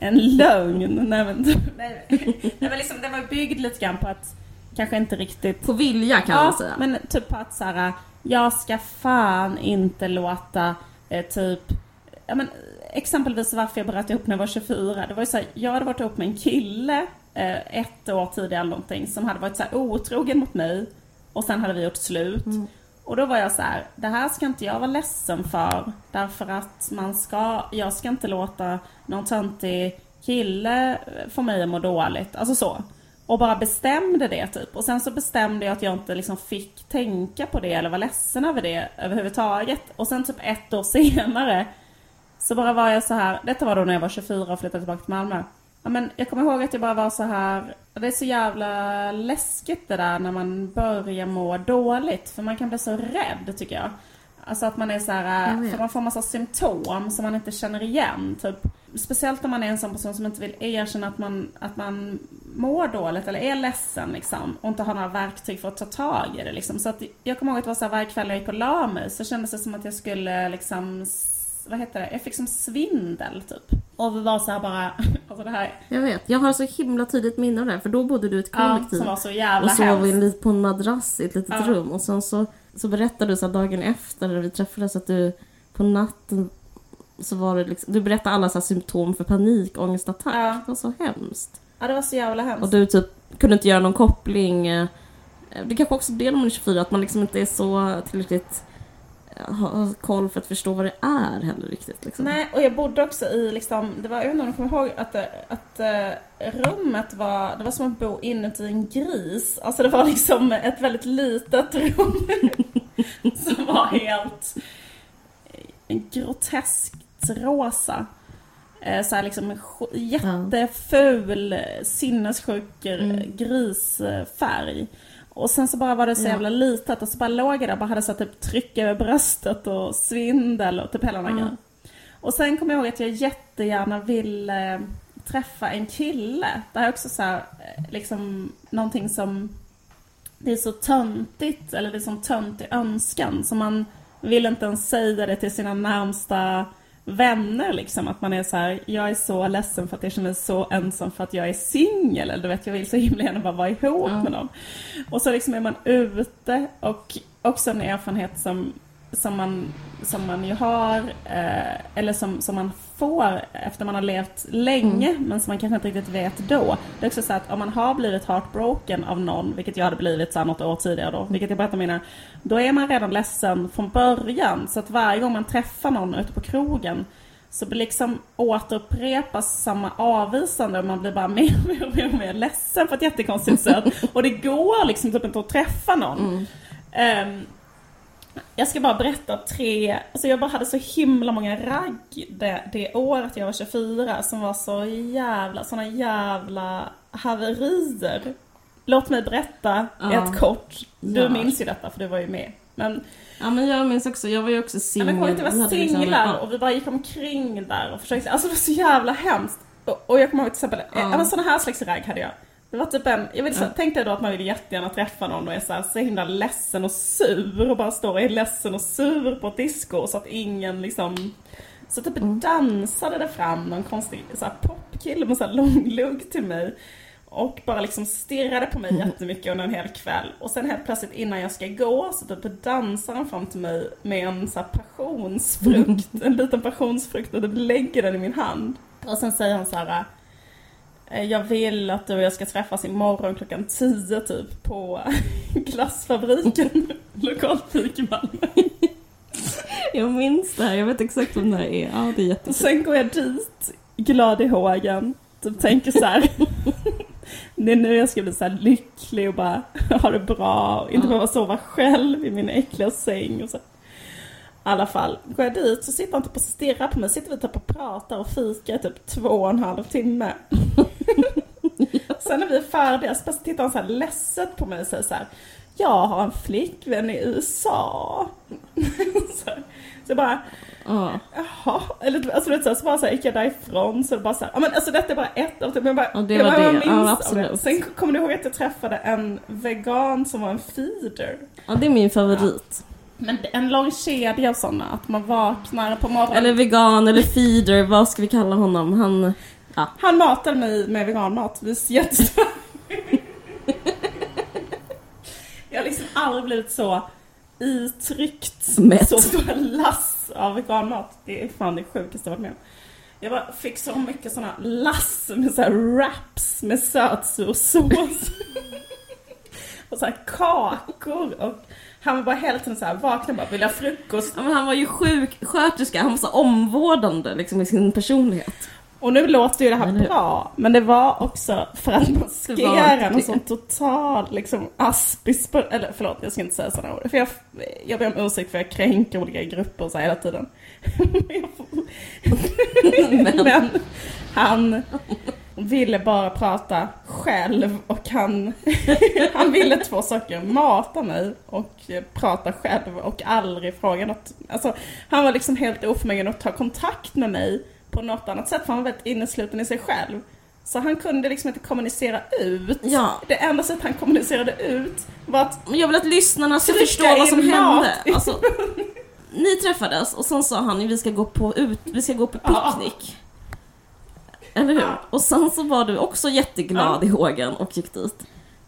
S3: en lögn. Nej men, nej, nej, men liksom, den var byggd lite grann på att kanske inte riktigt
S2: På vilja kan man
S3: Ja,
S2: säga.
S3: men typ på att så här, jag ska fan inte låta eh, typ, ja men exempelvis varför jag bröt ihop när jag var 24. Det var ju så här, jag hade varit ihop med en kille eh, ett år tidigare eller någonting som hade varit så här otrogen mot mig och sen hade vi gjort slut. Och då var jag så här, det här ska inte jag vara ledsen för. Därför att man ska, jag ska inte låta någon töntig kille eh, få mig att må dåligt. Alltså så. Och bara bestämde det typ. Och sen så bestämde jag att jag inte liksom fick tänka på det eller vara ledsen över det överhuvudtaget. Och sen typ ett år senare så bara var jag så här, detta var då när jag var 24 och flyttade tillbaka till Malmö. Ja, men jag kommer ihåg att jag bara var så här, det är så jävla läskigt det där när man börjar må dåligt. För man kan bli så rädd tycker jag. Alltså att man är så här, för man får massa symptom som man inte känner igen. Typ. Speciellt om man är en sån person som inte vill erkänna att man, att man mår dåligt eller är ledsen liksom. Och inte har några verktyg för att ta tag i det liksom. Så att jag kommer ihåg att det var så här, varje kväll jag gick och la mig så kändes det som att jag skulle liksom, vad heter det, jag fick som svindel typ. Och vi var så här bara, alltså det här,
S2: Jag vet. Jag har så himla tydligt minne av det här, för då bodde du i ett
S3: ja,
S2: kollektiv.
S3: som var så jävla
S2: och sov
S3: hemskt.
S2: på en madrass i ett litet
S3: Ja.
S2: rum. Och sen så, så berättade du så dagen efter när vi träffades att du på natten så var det liksom, du berättade alla så symptom för panik, ångestattack.
S3: Ja.
S2: Det var så hemskt.
S3: Ja, det var så jävla hemskt.
S2: Och du typ kunde inte göra någon koppling. eh, Det kanske också är det när man är 24, att man liksom inte är så tillräckligt ha koll för att förstå vad det är heller riktigt. Liksom.
S3: Nej, och jag bodde också i liksom, det var, jag vet inte om du kommer ihåg att, det- att eh, rummet var, det var som att bo inuti en gris. Alltså det var liksom ett väldigt litet rum som var helt eh, groteskt rosa. Eh, Så här liksom jätteful, eh, sinnessjuk eh,
S2: Mm.
S3: grisfärg. Och sen så bara var det så
S2: Ja.
S3: jävla litet och så bara låg jag där och bara hade så typ tryck över bröstet och svindel och typ hela den grejen. Och sen kommer jag ihåg att jag jättegärna ville eh, träffa en kille. Det här är också så här, eh, liksom någonting som det är så töntigt, eller det är som töntig önskan, så man vill inte ens säga det till sina närmsta vänner liksom. Att man är så här, jag är så ledsen för att jag känner mig så ensam för att jag är singel. Eller du vet, jag vill så himla gärna bara vara ihop
S2: Ja.
S3: med någon. Och så liksom är man ute och också en erfarenhet som, som, man, som man ju har, eh, eller som, som man får efter man har levt länge, men som man kanske inte riktigt vet då. Det är också så att om man har blivit heartbroken av någon, vilket jag hade blivit så här något år tidigare då, vilket jag berättade om innan, då är man redan ledsen från början. Så att varje gång man träffar någon ute på krogen så blir liksom återupprepas samma avvisande och man blir bara mer och mer och mer, och mer ledsen på ett jättekonstigt sätt. Och det går liksom typ inte att träffa någon. Ehm, jag ska bara berätta tre, alltså jag bara hade så himla många ragg det, det året jag var 24 som var så jävla, såna jävla haverier. Låt mig berätta
S2: Ja.
S3: ett kort. Du
S2: Ja.
S3: minns ju detta för du var ju med. Men
S2: Ja men jag minns också, jag var ju också singel.
S3: men kommer inte vara singlar
S2: ja.
S3: och vi bara gick omkring där och försökte, alltså det var så jävla hemskt. Och, och jag kommer ihåg till exempel,
S2: Ja.
S3: sådana här slags ragg hade jag. Det var typ en, jag vill, så, tänk dig då att man vill jättegärna träffa någon och är så, här, så himla ledsen och sur och bara står och är ledsen och sur på ett disco så att ingen liksom så typ
S2: Mm.
S3: dansade det fram någon konstig så här, popkille med så här lång lugg till mig. Och bara liksom stirrade på mig
S2: Mm.
S3: jättemycket under en hel kväll. Och sen helt plötsligt innan jag ska gå så typ dansar han fram till mig med en så här passionsfrukt. En liten passionsfrukt och typ lägger den i min hand. Och sen säger han så här. "Eh, Jag vill att du och jag ska träffas imorgon klockan 10 typ på glassfabriken. Lokalfik i Malmö.
S2: Jag minns det här, jag vet exakt vem det här är. Ja det är jättekul.
S3: sen går jag dit, glad i hågen. Typ tänker så här. Det är nu jag ska bli så lycklig och bara ha det bra och inte
S2: Ja.
S3: behöva sova själv i min äckliga säng och så. I alla fall, går jag dit så sitter han typ och stirrar på mig. Sitter vi typ och pratar och fikar i typ två och en halv timme. Sen när vi är färdiga så tittar han så här ledset på mig och säger så här. Jag har en flickvän i USA. så, så jag bara,
S2: Ja.
S3: Jaha, eller alltså du vet så, så bara så här, gick jag därifrån så det bara så här, ja men alltså detta är bara ett av men bara,
S2: Ja, det var
S3: jag
S2: det. Ja, absolut.
S3: Sen kommer du ihåg att jag träffade en vegan som var en feeder.
S2: ja, det är min favorit.
S3: Men det är en lång kedja av sådana, att man vaknar på morgonen.
S2: Eller vegan eller feeder, vad ska vi kalla honom? Han...
S3: Han matade mig med veganmat, vi är jättestora. jag har liksom aldrig blivit så itryckt
S2: Mätt.
S3: så stora lass av veganmat. Det är fan det sjukaste jag varit med om. Jag bara fick så mycket såna lass med så wraps med sötsur sås. och så här kakor och han var bara hela tiden så här vakna bara, vill jag ha frukost?
S2: Ja, men han var ju sjuksköterska, han var så omvårdande liksom i sin personlighet.
S3: Och nu låter ju det här
S2: Eller hur?
S3: bra, men det var också för att maskera någon sån total liksom aspis Eller förlåt, jag ska inte säga sådana ord. För jag, jag ber om ursäkt för jag kränker olika grupper så här hela tiden.
S2: Men-
S3: men han ville bara prata själv och han, han ville två saker. Mata mig och prata själv och aldrig fråga något. Alltså, han var liksom helt oförmögen att ta kontakt med mig på något annat sätt för han var väldigt innesluten i sig själv. Så han kunde liksom inte kommunicera ut.
S2: Ja.
S3: Det enda sättet han kommunicerade ut var att
S2: Men jag vill att lyssnarna ska förstå vad som hände. Alltså, ni träffades och sen sa han vi ska gå på, ut, vi ska gå på
S3: Ja.
S2: picknick. Eller hur?
S3: Ja.
S2: Och sen så var du också jätteglad i hågen och gick dit.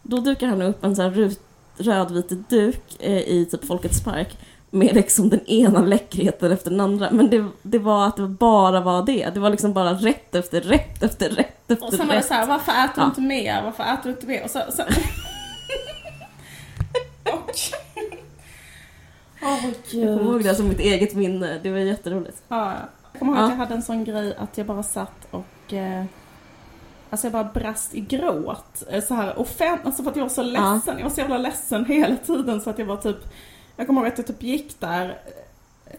S2: Då dukar han upp en sån här rut- rödvit duk eh, i typ Folkets park med liksom den ena läckerheten efter den andra. Men det, det var att det bara var det. Det var liksom bara rätt efter rätt efter rätt efter
S3: Och sen var det
S2: rätt.
S3: så här, varför äter du
S2: Ja.
S3: inte mer? Varför äter du inte mer? Och så... så... och...
S2: Oh,
S3: Jag
S2: kommer ihåg det som mitt eget minne. Det var jätteroligt.
S3: Ja, jag kommer ihåg att
S2: Ja.
S3: jag hade en sån grej att jag bara satt och eh, Alltså jag bara brast i gråt. Eh, Så här offent, alltså för att jag var så ledsen. Jag var så jävla ledsen hela tiden så att jag var typ Jag kommer ihåg att jag typ gick där eh,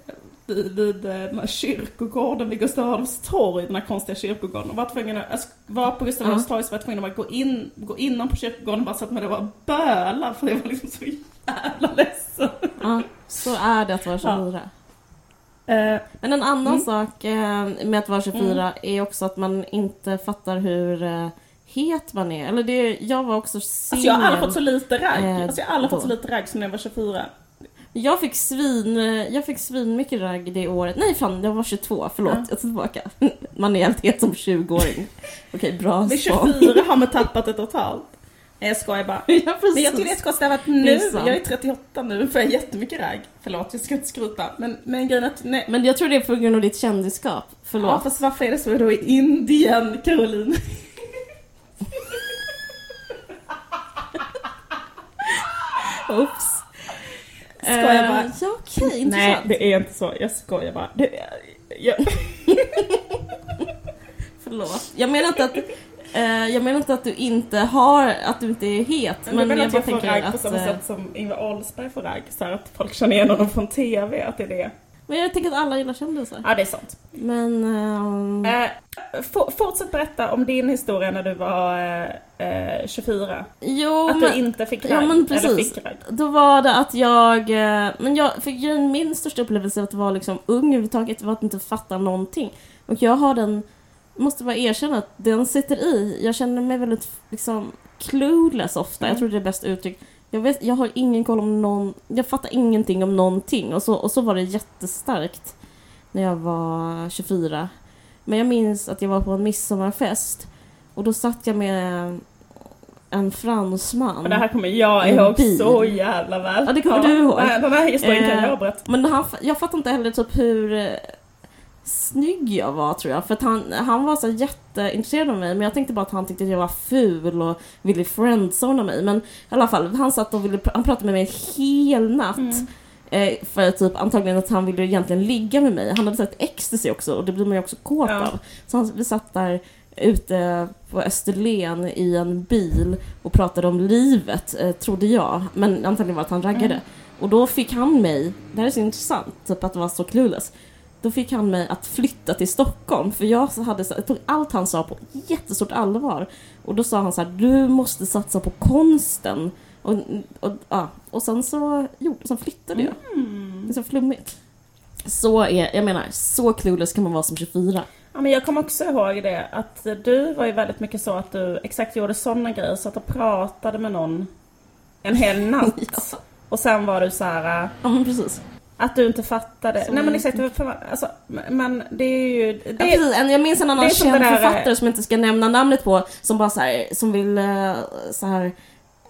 S3: vid, vid eh, den här kyrkogården vid Gustav Adolfs torg, den här konstiga kyrkogården. Och var tvungen att, jag sk- var på Gustav
S2: Ja.
S3: Adolfs torg så var jag tvungen att gå in, gå inom på kyrkogården och bara så att man var bölar för jag var liksom så jävla ledsen.
S2: Ja, så är det att vara 24.
S3: Eh,
S2: Men en annan
S3: Mm.
S2: sak med att vara 24 är också att man inte fattar hur het man är. Eller det, jag var också singel.
S3: Alltså jag har aldrig fått så lite ragg. Alltså jag har aldrig fått så lite ragg som när jag var 24.
S2: Jag fick svin, jag fick svin mycket ragg det året. Nej fan, jag var 22, förlåt.
S3: Ja.
S2: Jag tar tillbaka. Man är helt het som 20-åring. Okej, bra
S3: Vid
S2: svar.
S3: 24 har man tappat det totalt. Nej jag skojar bara.
S2: Ja.
S3: Men jag tycker det är konstigt att nu,
S2: är
S3: jag är 38 nu, får jag jättemycket ragg. Förlåt, jag ska inte skryta. Men, men grejen att, nej.
S2: Men jag tror det är på grund av ditt kändisskap.
S3: Ja,
S2: Förlåt.
S3: fast varför är det så då i Indien, Caroline?
S2: Oops.
S3: Skojar bara.
S2: Eh, Ja, okej,
S3: Nej,
S2: intressant.
S3: det är inte så. Jag skojar bara. Det, jag,
S2: Förlåt. Jag menar inte att, eh, jag menar inte att du inte har, att du inte är het.
S3: men
S2: Men,
S3: menar
S2: jag
S3: att jag får ragg på samma
S2: eh,
S3: sätt som Ingvar Oldsberg får ragg? Så att folk känner igen honom från TV, att det är det.
S2: Men jag tänker att alla gillar kändisar.
S3: Ja, det är sant.
S2: Men... ehm,
S3: Eh, for, fortsätt berätta om din historia när du var eh, eh, 24.
S2: jo,
S3: Att
S2: men
S3: du inte fick ragg.
S2: ja, men
S3: Eller
S2: precis.
S3: ragg.
S2: då var det att jag... eh, Men jag fick ju min största upplevelse att vara liksom ung överhuvudtaget var att inte fatta någonting. Och jag har den... Måste bara erkänna att den sitter i. Jag känner mig väldigt liksom clueless ofta. Jag
S3: Mm.
S2: tror det är bäst uttryckt. Jag, vet, jag har ingen koll om någon... Jag fattar ingenting om någonting. Och så, och så var det jättestarkt när jag var 24. Men jag minns att jag var på en midsommarfest. Och då satt jag med en fransman.
S3: Och det här kommer jag ihåg
S2: bil.
S3: så jävla väl.
S2: Ja, det kommer du ihåg.
S3: Den här, historien kan
S2: Eh,
S3: jag berätta.
S2: Men han, jag fattar inte heller typ hur eh, snygg jag var tror jag. För att han, han var så jätteintresserad av mig men jag tänkte bara att han tyckte att jag var ful och ville friendzona mig. Men i alla fall, han satt och ville, han pratade med mig en hel natt.
S3: Mm.
S2: Eh, för typ antagligen att han ville egentligen ligga med mig. Han hade sett ecstasy också och det blir man ju också kåt
S3: Ja.
S2: av. Så han, vi satt där ute på Österlen i en bil och pratade om livet, eh, trodde jag. Men antagligen var att han raggade.
S3: Mm.
S2: Och då fick han mig, det här är så intressant, typ att det var så clueless. Då fick han mig att flytta till Stockholm för jag så hade, så- jag tog allt han sa på jättestort allvar. Och då sa han så här, du måste satsa på konsten. Och, och, ja. och sen så jo, sen flyttade jag.
S3: Mm.
S2: Det är så flummigt. Så är, jag menar, så clueless kan man vara som 24.
S3: Ja, men jag kommer också ihåg det att du var ju väldigt mycket så att du exakt gjorde sådana grejer. Satt och pratade med någon en hel natt.
S2: Ja.
S3: Och sen var du så här
S2: Ja men precis.
S3: Att du inte fattade. Nej men exakt, för, alltså, men det är ju... Det,
S2: Ja, precis. Jag minns en annan
S3: som
S2: känd
S3: där,
S2: författare som jag inte ska nämna namnet på som bara så här, som vill eh, så här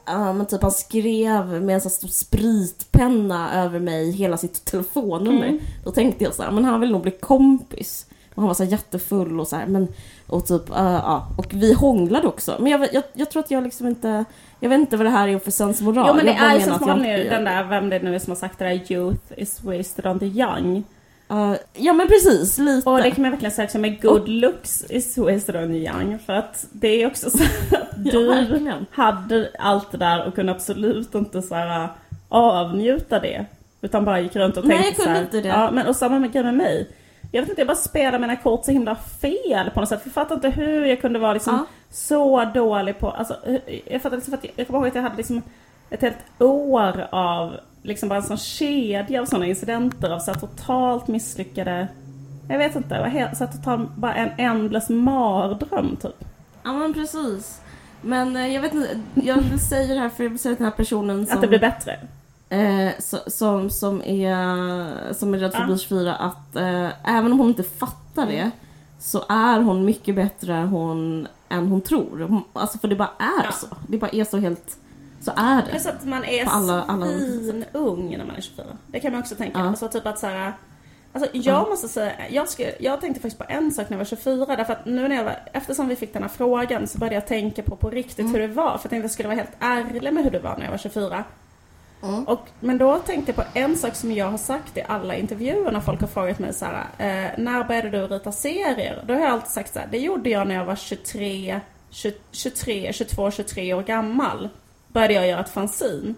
S2: Ja men typ han skrev med en sån stor spritpenna över mig hela sitt telefonnummer.
S3: Mm.
S2: Då tänkte jag så här, men han vill nog bli kompis. Och han var så jättefull och så här, men och typ, eh, ja. Och vi hånglade också. Men jag, jag, jag tror att jag liksom inte, jag vet inte vad det här är för sensmoral.
S3: Jo men det är ju
S2: jag-
S3: nu, den där, vem det nu är som har sagt det där Youth is wasted on the young.
S2: Eh, ja men precis, lite.
S3: Och det kan man verkligen säga också med good looks is wasted on the young. För att det är också så att
S2: Ja,
S3: du
S2: verkligen.
S3: hade allt det där och kunde absolut inte så här avnjuta det. Utan bara gick runt och
S2: Nej,
S3: tänkte
S2: jag kunde
S3: så här. Ja, men och samma med, med mig. Jag vet inte, jag bara spelade mina kort så himla fel på något sätt. För jag fattar inte hur jag kunde vara liksom
S2: Ja.
S3: så dålig på... Alltså, jag fattar liksom för att jag, kommer ihåg att jag hade liksom ett helt år av liksom bara en sån kedja av sådana incidenter av så totalt misslyckade... Jag vet inte, det var helt, så totalt bara en ändlös mardröm typ.
S2: Ja men precis. Men eh, jag vet inte, jag säga det här för jag till den här personen som,
S3: Att det blir bättre.
S2: Eh, som, som, är, som är rädd för
S3: Ja.
S2: bli 24 att eh, även om hon inte fattar det så är hon mycket bättre hon, än hon tror. Hon, alltså för det bara är
S3: Ja.
S2: så. Det bara är så helt, så är det.
S3: Plus att man är
S2: alla- alla-
S3: svinung när man är 24. Det kan man också tänka.
S2: Ja.
S3: Alltså typ att så här, Alltså jag
S2: Ja.
S3: måste säga, jag, skulle, jag tänkte faktiskt på en sak när jag var 24 därför att nu när jag var, eftersom vi fick den här frågan så började jag tänka på på riktigt
S2: Mm.
S3: hur det var. För jag tänkte att jag skulle vara helt ärlig med hur det var när jag var 24. Mm. Och, men då tänkte jag på en sak som jag har sagt i alla intervjuer när folk har frågat mig så här, eh, när började du rita serier? Då har jag alltid sagt så här, det gjorde jag när jag var 23, 23, 22, 23 år gammal. Började jag göra ett fanzine.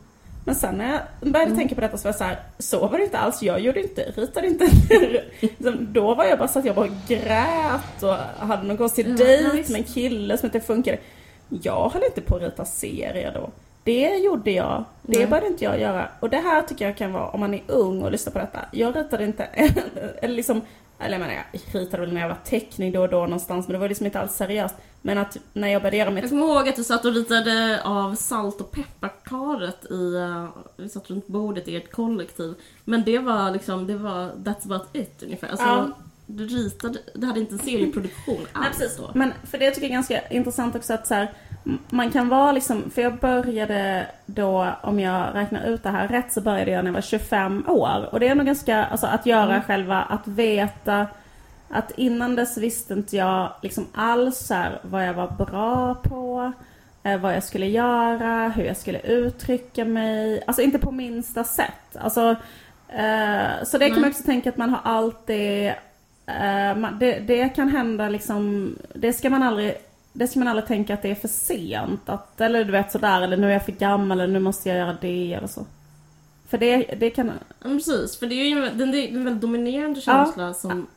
S3: Men sen när jag började mm. tänka på detta så var jag så här, så var det inte alls. Jag gjorde inte, ritade inte. Liksom, då var jag bara så att jag bara grät och hade någon konstig mm, dejt med en kille som inte funkade. Jag höll inte på att rita serier då. Det gjorde jag. Det Nej. började inte jag göra. Och det här tycker jag kan vara, om man är ung och lyssnar på detta. Jag ritade inte, eller liksom, eller jag menar jag ritade väl när jag var teckning då och då någonstans men det var liksom inte alls seriöst. Men att när jag började göra mitt...
S2: Jag kommer ihåg att du satt och ritade av salt och pepparkaret i, uh, vi satt runt bordet i ert kollektiv. Men det var liksom, det var that's about it ungefär. Alltså, ja. Du ritade, du hade inte en serieproduktion alls Nej, precis.
S3: Då. Men för det tycker jag är ganska intressant också att så här, man kan vara liksom, för jag började då, om jag räknar ut det här rätt, så började jag när jag var 25 år. Och det är nog ganska, alltså att göra mm. själva, att veta att innan dess visste inte jag liksom alls här, vad jag var bra på, eh, vad jag skulle göra, hur jag skulle uttrycka mig. Alltså inte på minsta sätt. Alltså, eh, så det kan man också tänka att man har alltid, eh, man, det, det kan hända liksom, det ska man aldrig det ska man aldrig tänka att det är för sent. Att, eller du vet sådär, eller nu är jag för gammal, eller nu måste jag göra det eller så. För det, det kan...
S2: Ja, precis, för det är ju en, en väldigt dominerande känsla ja. som,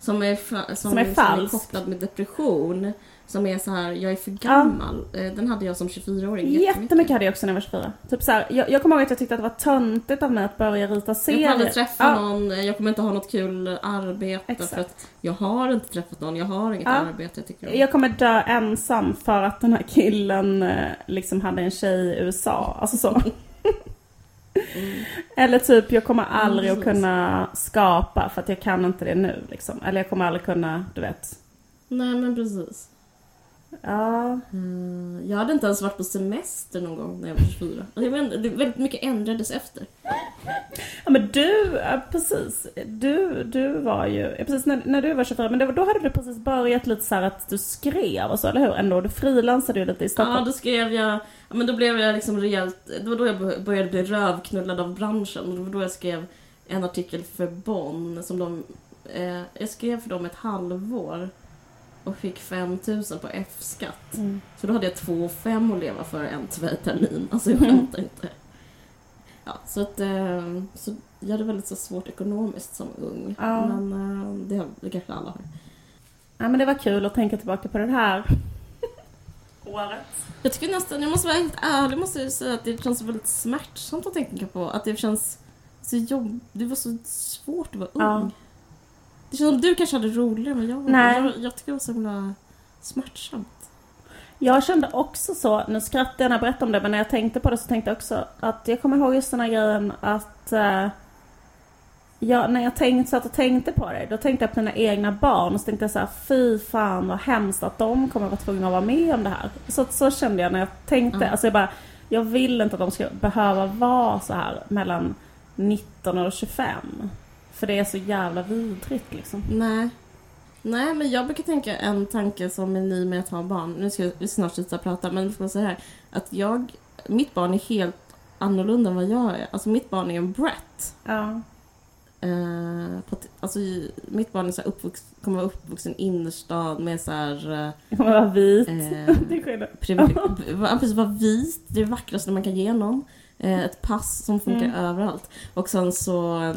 S2: som, är, som, som, är, som är kopplad med depression. Som är så här, jag är för gammal. Ja. Eh, den hade jag som 24-åring
S3: jättemycket. Jättemycket hade jag också när jag var 24. Typ så här, jag, jag kommer ihåg att jag tyckte att det var töntigt av mig att börja rita serier.
S2: Jag kommer aldrig träffa ja. någon, jag kommer inte ha något kul arbete. Exakt. För att jag har inte träffat någon, jag har inget ja. arbete. Tycker jag.
S3: jag kommer dö ensam för att den här killen eh, liksom hade en tjej i USA. Alltså så. Mm. Eller typ, jag kommer aldrig mm, att kunna skapa för att jag kan inte det nu. Liksom. Eller jag kommer aldrig kunna, du vet.
S2: Nej men precis.
S3: Ja.
S2: Mm, jag hade inte ens varit på semester någon gång när jag var 24. Jag men, väldigt mycket ändrades efter.
S3: Ja men du, precis. Du, du var ju, precis när, när du var 24, men det, då hade du precis börjat lite så att du skrev och så, eller hur? Ändå, du frilansade ju lite i Stockholm.
S2: Ja, då skrev jag, ja, men då blev jag liksom rejält, det var då jag började bli rövknullad av branschen. Det var då jag skrev en artikel för Bonn som de, eh, jag skrev för dem ett halvår och fick 5000 på F-skatt. Mm. Så då hade jag 2 5 att leva för en termin. Alltså jag skämtar mm. inte. Ja, så att eh, så jag hade väldigt så svårt ekonomiskt som ung. Ja. Men eh, det, det kanske alla har.
S3: Ja men det var kul att tänka tillbaka på det här året.
S2: Jag tycker nästan, jag måste vara helt ärlig, måste jag säga att det känns väldigt smärtsamt att tänka på. Att det känns så jobb, det var så svårt att vara ung. Ja. Det känns som du kanske hade roligare men jag, Nej. jag, jag tycker det var så himla smärtsamt.
S3: Jag kände också så, nu skrattar jag när jag berättar om det men när jag tänkte på det så tänkte jag också att jag kommer ihåg just den här grejen att uh, jag, när jag tänkte, satt och tänkte på det, då tänkte jag på mina egna barn och så tänkte jag så här, fy fan vad hemskt att de kommer vara tvungna att vara med om det här. Så, så kände jag när jag tänkte, mm. alltså jag bara, jag vill inte att de ska behöva vara så här mellan 19 och 25. För det är så jävla vidrigt liksom.
S2: Nej. Nej, men jag brukar tänka en tanke som är ny med att ha barn. Nu ska vi snart sluta prata, men får säga här. Att jag, mitt barn är helt annorlunda än vad jag är. Alltså mitt barn är en brat.
S3: Ja.
S2: Uh, på, alltså, mitt barn är så uppvux, kommer vara uppvuxen i innerstad med så här...
S3: Uh, kommer vara vit. Uh,
S2: det är skillnad. vara vit, det är det vackraste man kan ge någon. Eh, ett pass som funkar mm. överallt. Och sen så,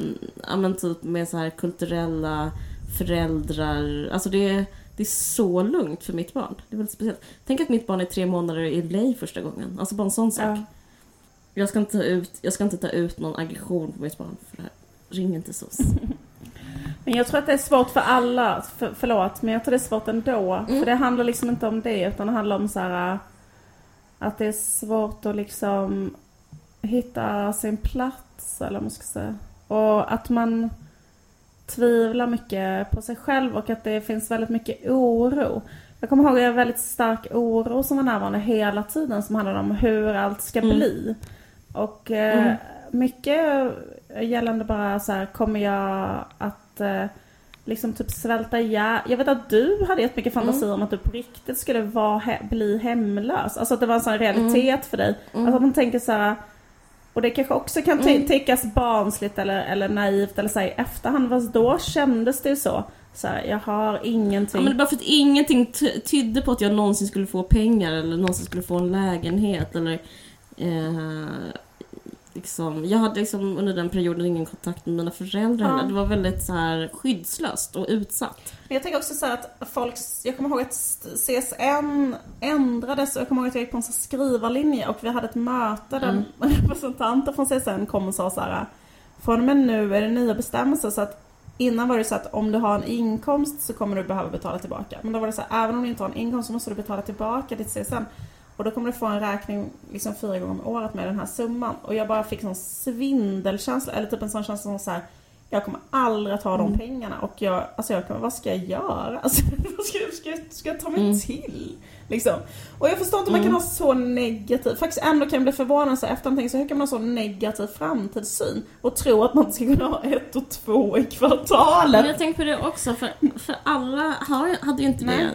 S2: ja men typ med så här kulturella föräldrar. Alltså det, det är så lugnt för mitt barn. Det är väldigt speciellt. Tänk att mitt barn är tre månader i LA första gången. Alltså bara en sån sak. Ja. Jag, ska inte ta ut, jag ska inte ta ut någon aggression på mitt barn för det här. Ring inte SOS.
S3: Men jag tror att det är svårt för alla, för, förlåt, men jag tror det är svårt ändå. Mm. För det handlar liksom inte om det utan det handlar om så här att det är svårt att liksom hitta sin plats eller vad man ska säga. Och att man tvivlar mycket på sig själv och att det finns väldigt mycket oro. Jag kommer ihåg en väldigt stark oro som var närvarande hela tiden som handlade om hur allt ska mm. bli. Och eh, mm. mycket gällande bara så här, kommer jag att eh, liksom typ svälta ihjäl? Jag vet att du hade jättemycket fantasi mm. om att du på riktigt skulle vara, he bli hemlös. Alltså att det var en sån realitet mm. för dig. Mm. Alltså att man tänker så här, Och det kanske också kan
S2: Mm.
S3: tyckas barnsligt eller, eller naivt eller så här, i efterhand, fast då kändes det ju så. Så här, jag har ingenting.
S2: Ja, men det bara för att ingenting ty- tydde på att jag någonsin skulle få pengar eller någonsin skulle få en lägenhet eller eh, liksom, jag hade liksom under den perioden ingen kontakt med mina föräldrar.
S3: Ja.
S2: Det var väldigt så här skyddslöst och utsatt.
S3: Men jag tänker också så att folk, jag kommer ihåg att CSN ändrades och jag kommer ihåg att jag gick på en skrivarlinje och vi hade ett möte där
S2: Mm.
S3: representanter från CSN kom och sa så här Från och med nu är det nya bestämmelser så att Innan var det så att om du har en inkomst så kommer du behöva betala tillbaka. Men då var det så här, även om du inte har en inkomst så måste du betala tillbaka ditt CSN. Och då kommer du få en räkning liksom fyra gånger om året med den här summan. Och jag bara fick sån svindelkänsla, eller typ en sån känsla som så här jag kommer aldrig att ha de pengarna och jag, alltså jag kommer, vad ska jag göra? Alltså, vad ska, jag- ska, jag- ska jag ta mig
S2: Mm.
S3: till? Liksom. Och jag förstår inte hur man kan
S2: Mm.
S3: ha så negativ, faktiskt ändå kan jag bli förvånad så efterhand, tänker så hur kan man ha så negativ framtidssyn? Och tro att man ska kunna ha ett och två i
S2: Men
S3: kvartalet.
S2: jag tänker på det också, för, för alla har, hade ju inte
S3: Nej.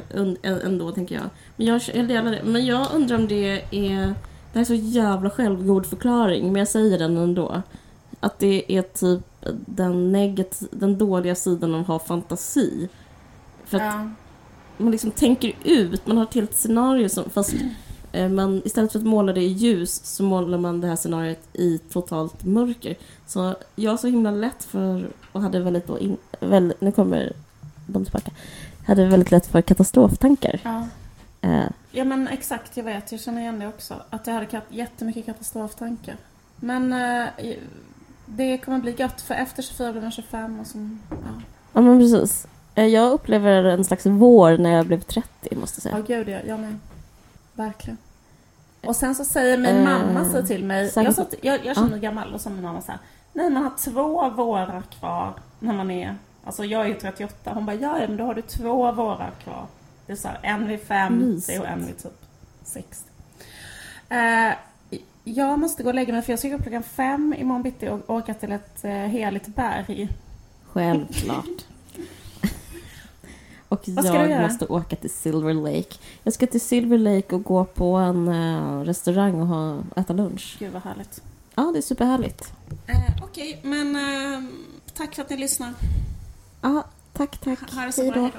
S2: det ändå, tänker jag. Men jag, jag delar det. Men jag undrar om det är... Det här är så jävla självgod förklaring, men jag säger den ändå. Att det är typ den, negativ, den dåliga sidan av att ha fantasi. För att
S3: Ja.
S2: man liksom tänker ut, man har ett helt scenario som, fast eh, man, istället för att måla det i ljus så målar man det här scenariot i totalt mörker. Så jag har så himla lätt för, och hade väldigt då, in, väl, nu kommer de tillbaka, hade väldigt lätt för katastroftankar.
S3: Ja.
S2: Eh,
S3: ja men exakt, jag vet, jag känner igen det också. Att jag hade kat- jättemycket katastroftankar. Men eh, det kommer bli gött för efter 24 blir man 25 och så, ja.
S2: ja men precis. Eh, jag upplever en slags vår när jag blev 30 måste jag
S3: Ja
S2: säga.
S3: gud ja, jag med. Verkligen. Och sen så säger min
S2: Eh,
S3: mamma så till mig,
S2: sen-
S3: jag, satt, jag, jag känner mig gammal och så min mamma så här, nej man har två vårar kvar när man är, alltså jag är ju 38, hon bara ja ja, men då har du två vårar kvar. Det är så här, en vid 50
S2: Mysigt.
S3: och en vid typ 60. Eh, jag måste gå och lägga mig för jag ska gå upp klockan fem imorgon bitti och åka till ett eh, heligt berg.
S2: Självklart. och
S3: Vad ska du
S2: jag
S3: göra?
S2: måste åka till Silver Lake. Jag ska till Silver Lake och gå på en eh, restaurang och ha, äta lunch.
S3: Gud vad härligt.
S2: Ja, det är superhärligt.
S3: Eh, Okej, men eh, tack för att ni lyssnar.
S2: Ja, tack, tack.
S3: Ha det så bra. Hej då.